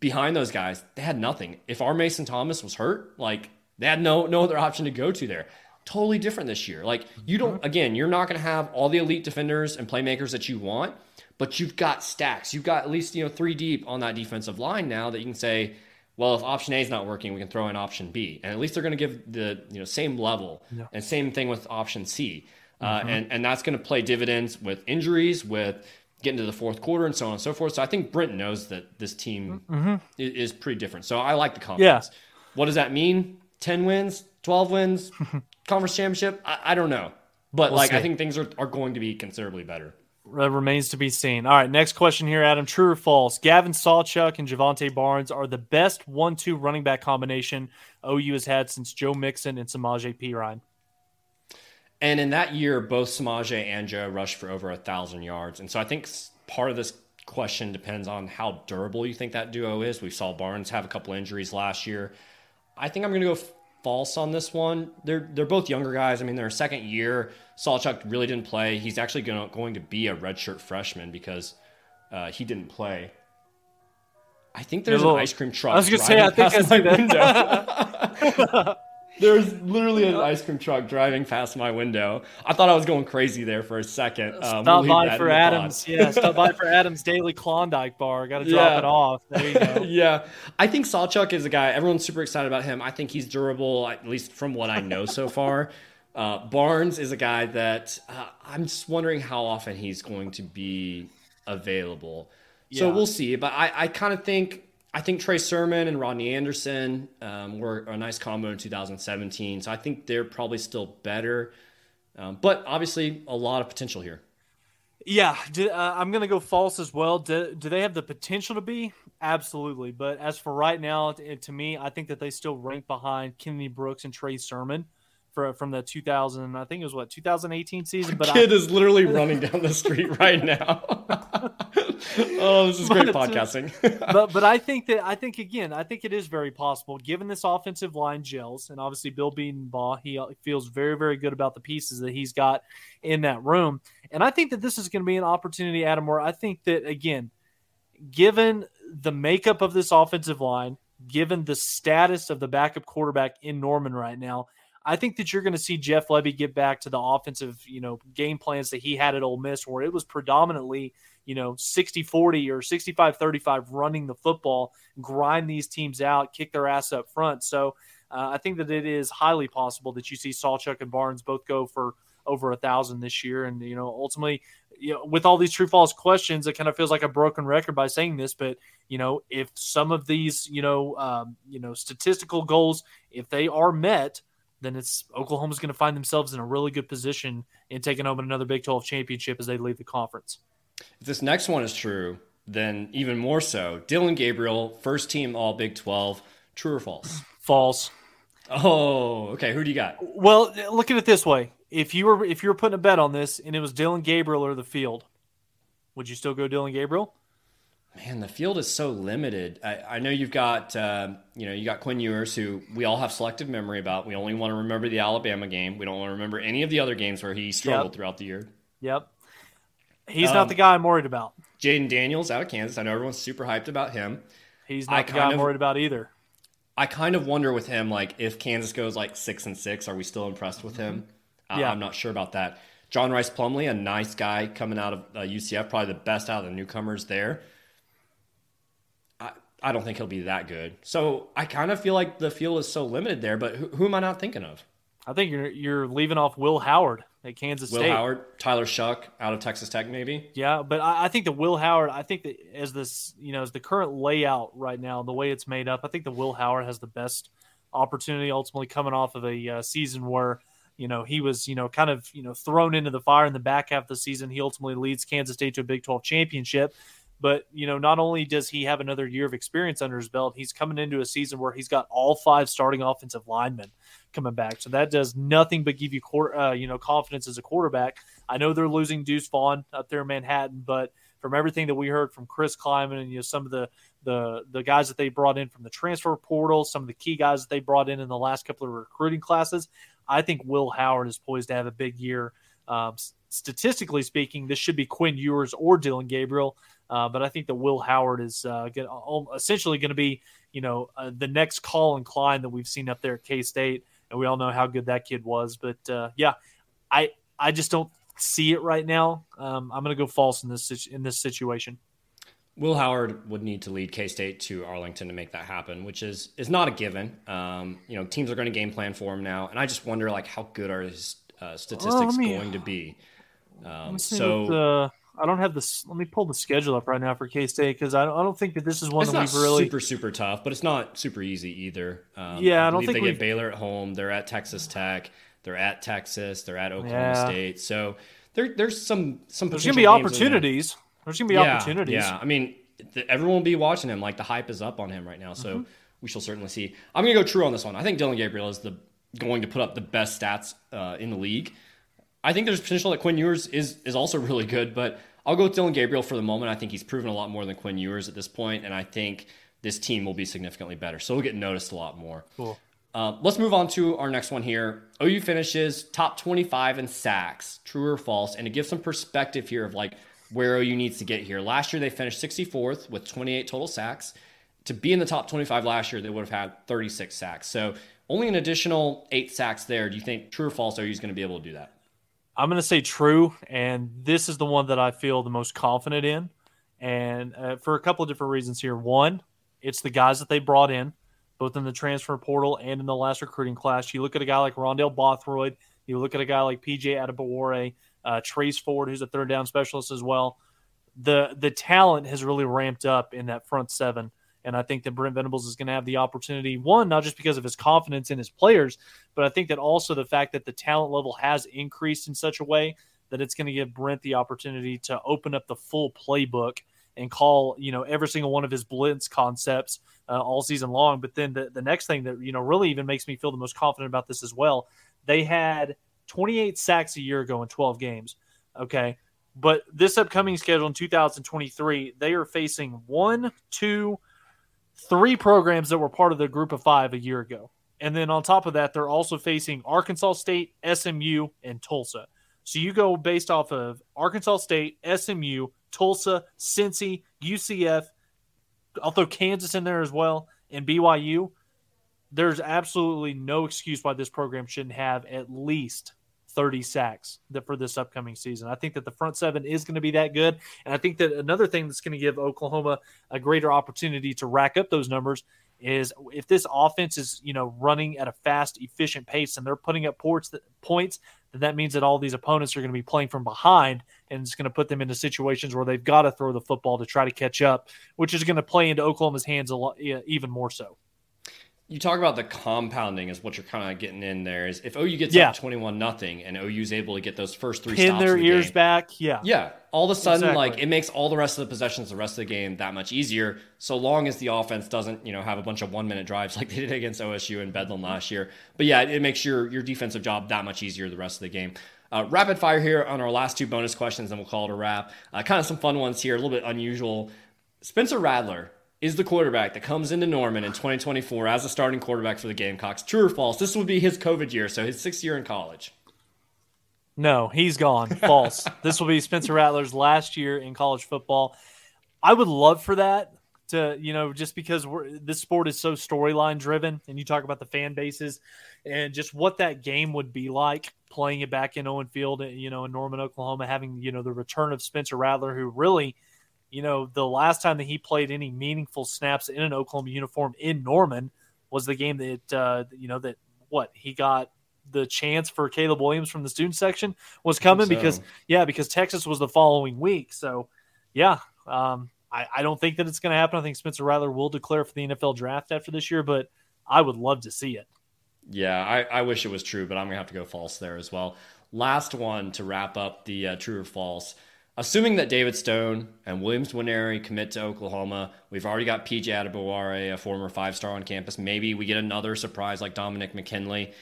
behind those guys, they had nothing. If R. Mason Thomas was hurt, like they had no no other option to go to there totally different this year. Like you don't mm-hmm. again, you're not going to have all the elite defenders and playmakers that you want, but you've got stacks. You've got at least, you know, 3 deep on that defensive line now that you can say, well, if option A is not working, we can throw in option B. And at least they're going to give the, you know, same level. Yeah. And same thing with option C. Uh, mm-hmm. and and that's going to play dividends with injuries, with getting to the fourth quarter and so on and so forth. So I think Brent knows that this team mm-hmm. is, is, pretty different. So I like the confidence. Yeah. What does that mean? 10 wins, 12 wins, conference championship? I, I don't know. But we'll like see. I think things are, are going to be considerably better. That remains to be seen. All right, next question here, Adam. True or false? Gavin Sawchuk and Jovantae Barnes are the best one-two running back combination OU has had since Joe Mixon and Samaje Perine. And in that year, both Samaje and Joe rushed for over a thousand yards. And so I think part of this question depends on how durable you think that duo is. We saw Barnes have a couple injuries last year. I think I'm going to go false on this one. They're they're both younger guys. I mean, they're a second year. Sawchuk really didn't play. He's actually going to, going to be a redshirt freshman because uh, he didn't play. I think there's an ice cream truck. I was going to say, I think I see window. There's literally an ice cream truck driving past my window. I thought I was going crazy there for a second. Um, stop we'll by for Adams. yeah, stop by for Adams Daily Klondike Bar. Got to drop yeah. it off. There you go. yeah, I think Sawchuk is a guy. Everyone's super excited about him. I think he's durable, at least from what I know so far. Uh, Barnes is a guy that uh, I'm just wondering how often he's going to be available. Yeah. So we'll see. But I, I kind of think I think Trey Sermon and Rodney Anderson um, were a nice combo in 2017. So I think they're probably still better. Um, but obviously, a lot of potential here. Yeah, do, uh, I'm going to go false as well. Do, do, they have the potential to be? Absolutely. But as for right now, to me, I think that they still rank behind Kennedy Brooks and Trey Sermon for, from the 2000, I think it was what 2018 season. But kid I, is literally running down the street right now. oh, this is great podcasting. but but I think that I think again, I think it is very possible given this offensive line gels, and obviously Bill Bedenbaugh, he uh, feels very very good about the pieces that he's got in that room, and I think that this is going to be an opportunity, Adam, where I think that again, given the makeup of this offensive line, given the status of the backup quarterback in Norman right now I think that you're going to see Jeff Lebby get back to the offensive, you know, game plans that he had at Ole Miss, where it was predominantly, you know, 60 40 or 65 35 running the football, grind these teams out, kick their ass up front. So uh, I think that it is highly possible that you see Sawchuk and Barnes both go for over a thousand this year. And, you know, ultimately, you know, with all these true false questions, it kind of feels like a broken record by saying this, but you know, if some of these, you know, um, you know, statistical goals, if they are met, then it's Oklahoma's going to find themselves in a really good position in taking home another Big 12 championship as they leave the conference. If this next one is true, then even more so. Dillon Gabriel, first team All Big 12, true or false? False. Oh, okay. Who do you got? Well, look at it this way: if you were if you were putting a bet on this and it was Dillon Gabriel or the field, would you still go Dillon Gabriel? Man, the field is so limited. I, I know you've got, uh, you know, you got Quinn Ewers, who we all have selective memory about. We only want to remember the Alabama game. We don't want to remember any of the other games where he struggled yep. throughout the year. Yep. He's um, not the guy I'm worried about. Jayden Daniels out of Kansas. I know everyone's super hyped about him. He's not I the guy I'm worried about either. I kind of wonder with him, like if Kansas goes like six and six, are we still impressed with him? Uh, Yeah. I'm not sure about that. John Rhys Plumlee, a nice guy coming out of uh, UCF, probably the best out of the newcomers there. I, don't think he'll be that good. So I kind of feel like the field is so limited there, but who, who am I not thinking of? I think you're you're leaving off Will Howard at Kansas Will State. Howard, Tyler Shough out of Texas Tech, maybe? Yeah, but I, I think that Will Howard. I think that as this, you know, as the current layout right now, the way it's made up, I think that Will Howard has the best opportunity. Ultimately, coming off of a uh, season where you know he was, you know, kind of you know thrown into the fire in the back half of the season. He ultimately leads Kansas State to a Big Twelve championship. But you know, not only does he have another year of experience under his belt, he's coming into a season where he's got all five starting offensive linemen coming back. So that does nothing but give you, uh, you know, confidence as a quarterback. I know they're losing Deuce Vaughn up there in Manhattan, but from everything that we heard from Chris Klieman and you know some of the the the guys that they brought in from the transfer portal, some of the key guys that they brought in in the last couple of recruiting classes, I think Will Howard is poised to have a big year. Um, statistically speaking, this should be Quinn Ewers or Dillon Gabriel, uh, but I think that Will Howard is uh, gonna, essentially going to be, you know, uh, the next Collin Klein that we've seen up there at K State, and we all know how good that kid was. But uh, yeah, I I just don't see it right now. Um, I'm going to go false in this in this situation. Will Howard would need to lead K State to Arlington to make that happen, which is is not a given. Um, you know, teams are going to game plan for him now, and I just wonder like how good are his uh, statistics me- going to be. Um, so I don't have this. Let me pull the schedule up right now for K State because I don't, I don't think that this is one it's that not we've really. super super tough, but it's not super easy either. Um, Yeah, I don't think they we've- get Baylor at home. They're at Texas Tech. They're at Texas. They're at Oklahoma Yeah. State. So there, there's some some. There's to be there. opportunities. There's going to be yeah, opportunities. Yeah, I mean, th- everyone will be watching him. Like the hype is up on him right now, so Mm-hmm. we shall certainly see. I'm gonna go true on this one. I think Dillon Gabriel is the going to put up the best stats uh, in the league. I think there's potential that Quinn Ewers is is also really good, but I'll go with Dillon Gabriel for the moment. I think he's proven a lot more than Quinn Ewers at this point, and I think this team will be significantly better. So we'll get noticed a lot more. Cool. Uh, let's move on to our next one here. OU finishes top 25 in sacks, true or false, and to give some perspective here of like where OU needs to get here. Last year they finished 64th with 28 total sacks. To be in the top 25 last year, they would have had 36 sacks. So only an additional eight sacks there. Do you think true or false OU is going to be able to do that? I'm going to say true, and this is the one that I feel the most confident in, and uh, for a couple of different reasons here. One, it's the guys that they brought in, both in the transfer portal and in the last recruiting class. You look at a guy like Rondell Bothroyd, you look at a guy like PJ Adebawore, uh, Trace Ford, who's a third down specialist as well. The the talent has really ramped up in that front seven. And I think that Brent Venables is going to have the opportunity, one, not just because of his confidence in his players, but I think that also the fact that the talent level has increased in such a way that it's going to give Brent the opportunity to open up the full playbook and call, you know, every single one of his blitz concepts uh, all season long. But then the, the next thing that, you know, really even makes me feel the most confident about this as well, they had 28 sacks a year ago in 12 games. Okay. But this upcoming schedule in 2023, they are facing one, two, three programs that were part of the group of five a year ago. And then on top of that, they're also facing Arkansas State, SMU, and Tulsa. So you go based off of Arkansas State, SMU, Tulsa, Cincy, UCF. I'll throw Kansas in there as well, and BYU. There's absolutely no excuse why this program shouldn't have at least 30 sacks for this upcoming season. I think that the front seven is going to be that good. And I think that another thing that's going to give Oklahoma a greater opportunity to rack up those numbers is if this offense is, you know, running at a fast, efficient pace and they're putting up ports that, points, then that means that all these opponents are going to be playing from behind and it's going to put them into situations where they've got to throw the football to try to catch up, which is going to play into Oklahoma's hands a lot, even more so. You talk about the compounding is what you're kind of getting in there. Is if OU gets Yeah. up 21 nothing and OU's able to get those first three Pin stops their the ears game, back. Yeah. Yeah, all of a sudden, Exactly. like it makes all the rest of the possessions, the rest of the game, that much easier. So long as the offense doesn't, you know, have a bunch of one minute drives like they did against OSU and Bedlam last year. But yeah, it makes your your defensive job that much easier the rest of the game. Uh, rapid fire here on our last two bonus questions, and we'll call it a wrap. Uh, kind of some fun ones here, a little bit unusual. Spencer Rattler is the quarterback that comes into Norman in 2024 as a starting quarterback for the Gamecocks. True or false? This would be his COVID year, so his sixth year in college. No, he's gone. False. this will be Spencer Rattler's last year in college football. I would love for that to you know just because this sport is so storyline driven, and you talk about the fan bases and just what that game would be like playing it back in Owen Field, you know, in Norman, Oklahoma, having you know the return of Spencer Rattler, who really, you know, the last time that he played any meaningful snaps in an Oklahoma uniform in Norman was the game that uh, you know that what he got the chance for Caleb Williams from the student section was coming so. because yeah, because Texas was the following week. So yeah, um, I, I don't think that it's going to happen. I think Spencer Rattler will declare for the NFL draft after this year, but I would love to see it. Yeah, I, I wish it was true, but I'm gonna have to go false there as well. Last one to wrap up the uh, true or false. Assuming that David Stone and Williams Nwaneri commit to Oklahoma, we've already got PJ Adebawore, a former five star on campus. Maybe we get another surprise like Dominic McKinley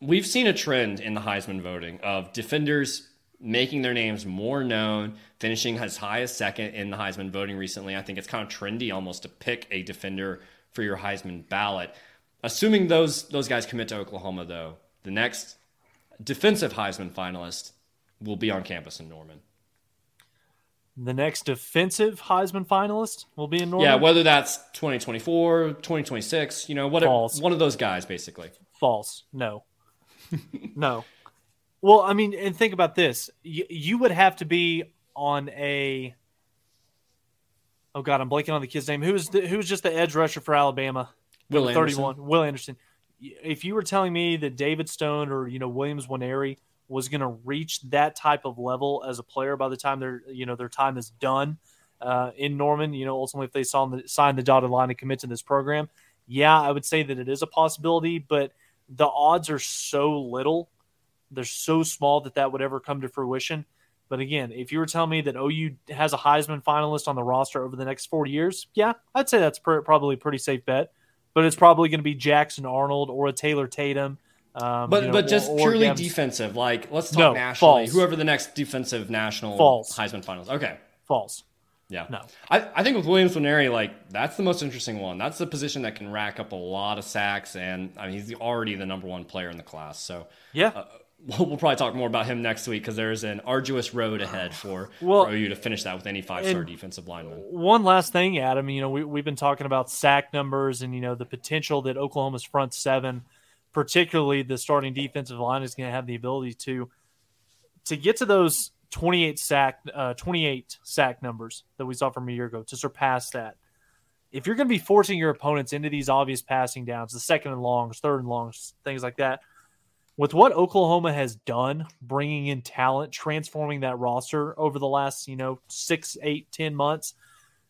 we've seen a trend in the Heisman voting of defenders making their names more known, finishing as high as second in the Heisman voting recently. I think it's kind of trendy almost to pick a defender for your Heisman ballot. Assuming those those guys commit to Oklahoma though, the next defensive Heisman finalist will be on campus in Norman. The next defensive Heisman finalist will be in Norman. Yeah, whether that's 2024, 2026, you know, what one of those guys basically. False. No no. Well, I mean, and think about this. You, you would have to be on a. Oh God, I'm blanking on the kid's name. Who's the, who's just the edge rusher for Alabama? Will Thirty-one. Anderson. Will Anderson. If you were telling me that David Stone or you know Williams Nwaneri was going to reach that type of level as a player by the time their you know their time is done uh, in Norman, you know, ultimately if they saw the, sign the dotted line and commit to this program, yeah, I would say that it is a possibility, but the odds are so little, they're so small that that would ever come to fruition. But again, if you were telling me that OU has a Heisman finalist on the roster over the next four years, yeah, I'd say that's pr- probably a pretty safe bet. But it's probably going to be Jackson Arnold or a Taylor Tatum. Um, but you know, but just or, or purely defensive. Like let's talk no, nationally. False. Whoever the next defensive national false. Heisman finalist. Okay, false. Yeah. No. I, I think with Williams Nwaneri, like that's the most interesting one. That's the position that can rack up a lot of sacks, and I mean he's already the number one player in the class. So yeah. Uh, we'll, we'll, probably talk more about him next week because there's an arduous road ahead for, well, for OU to finish that with any five star defensive lineman. One last thing, Adam. You know, we, we've been talking about sack numbers and, you know, the potential that Oklahoma's front seven, particularly the starting defensive line, is going to have the ability to to get to those 28 sack uh, 28 sack numbers that we saw from a year ago to surpass that. If you're going to be forcing your opponents into these obvious passing downs, the second and longs, third and longs, things like that, with what Oklahoma has done, bringing in talent, transforming that roster over the last, you know, six, eight, ten months,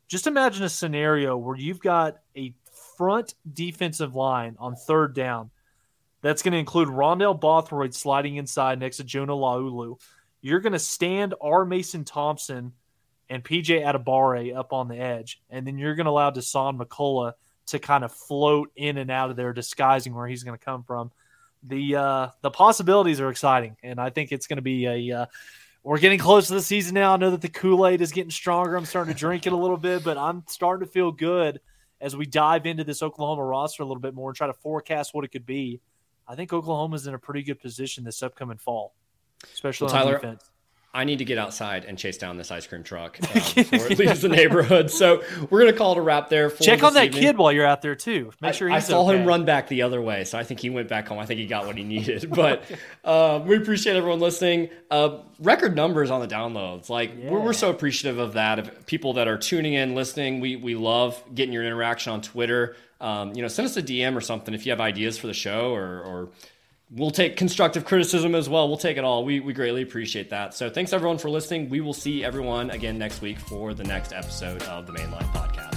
just imagine a scenario where you've got a front defensive line on third down that's going to include Rondell Bothroyd sliding inside next to Jonah Laulu you're going to stand R. Mason Thompson and PJ Adebawore up on the edge, and then you're going to allow Dasan McCullough to kind of float in and out of there, disguising where he's going to come from. The uh, the possibilities are exciting, and I think it's going to be a. Uh, we're getting close to the season now. I know that the Kool Aid is getting stronger. I'm starting to drink it a little bit, but I'm starting to feel good as we dive into this Oklahoma roster a little bit more and try to forecast what it could be. I think Oklahoma's in a pretty good position this upcoming fall especially well, Tyler, defense. I need to get outside and chase down this ice cream truck um, before it leaves the neighborhood. So we're gonna call it a wrap there. Check on that evening. kid while you're out there too. Make sure I, I saw okay. him run back the other way, so I think he went back home. I think he got what he needed. But um, we appreciate everyone listening. Uh, record numbers on the downloads. Like yeah. we're, we're, so appreciative of that. Of people that are tuning in, listening. We we love getting your interaction on Twitter. Um, you know, send us a DM or something if you have ideas for the show or or we'll take constructive criticism as well. We'll take it all. We, we greatly appreciate that. So thanks everyone for listening. We will see everyone again next week for the next episode of the Mainline Podcast.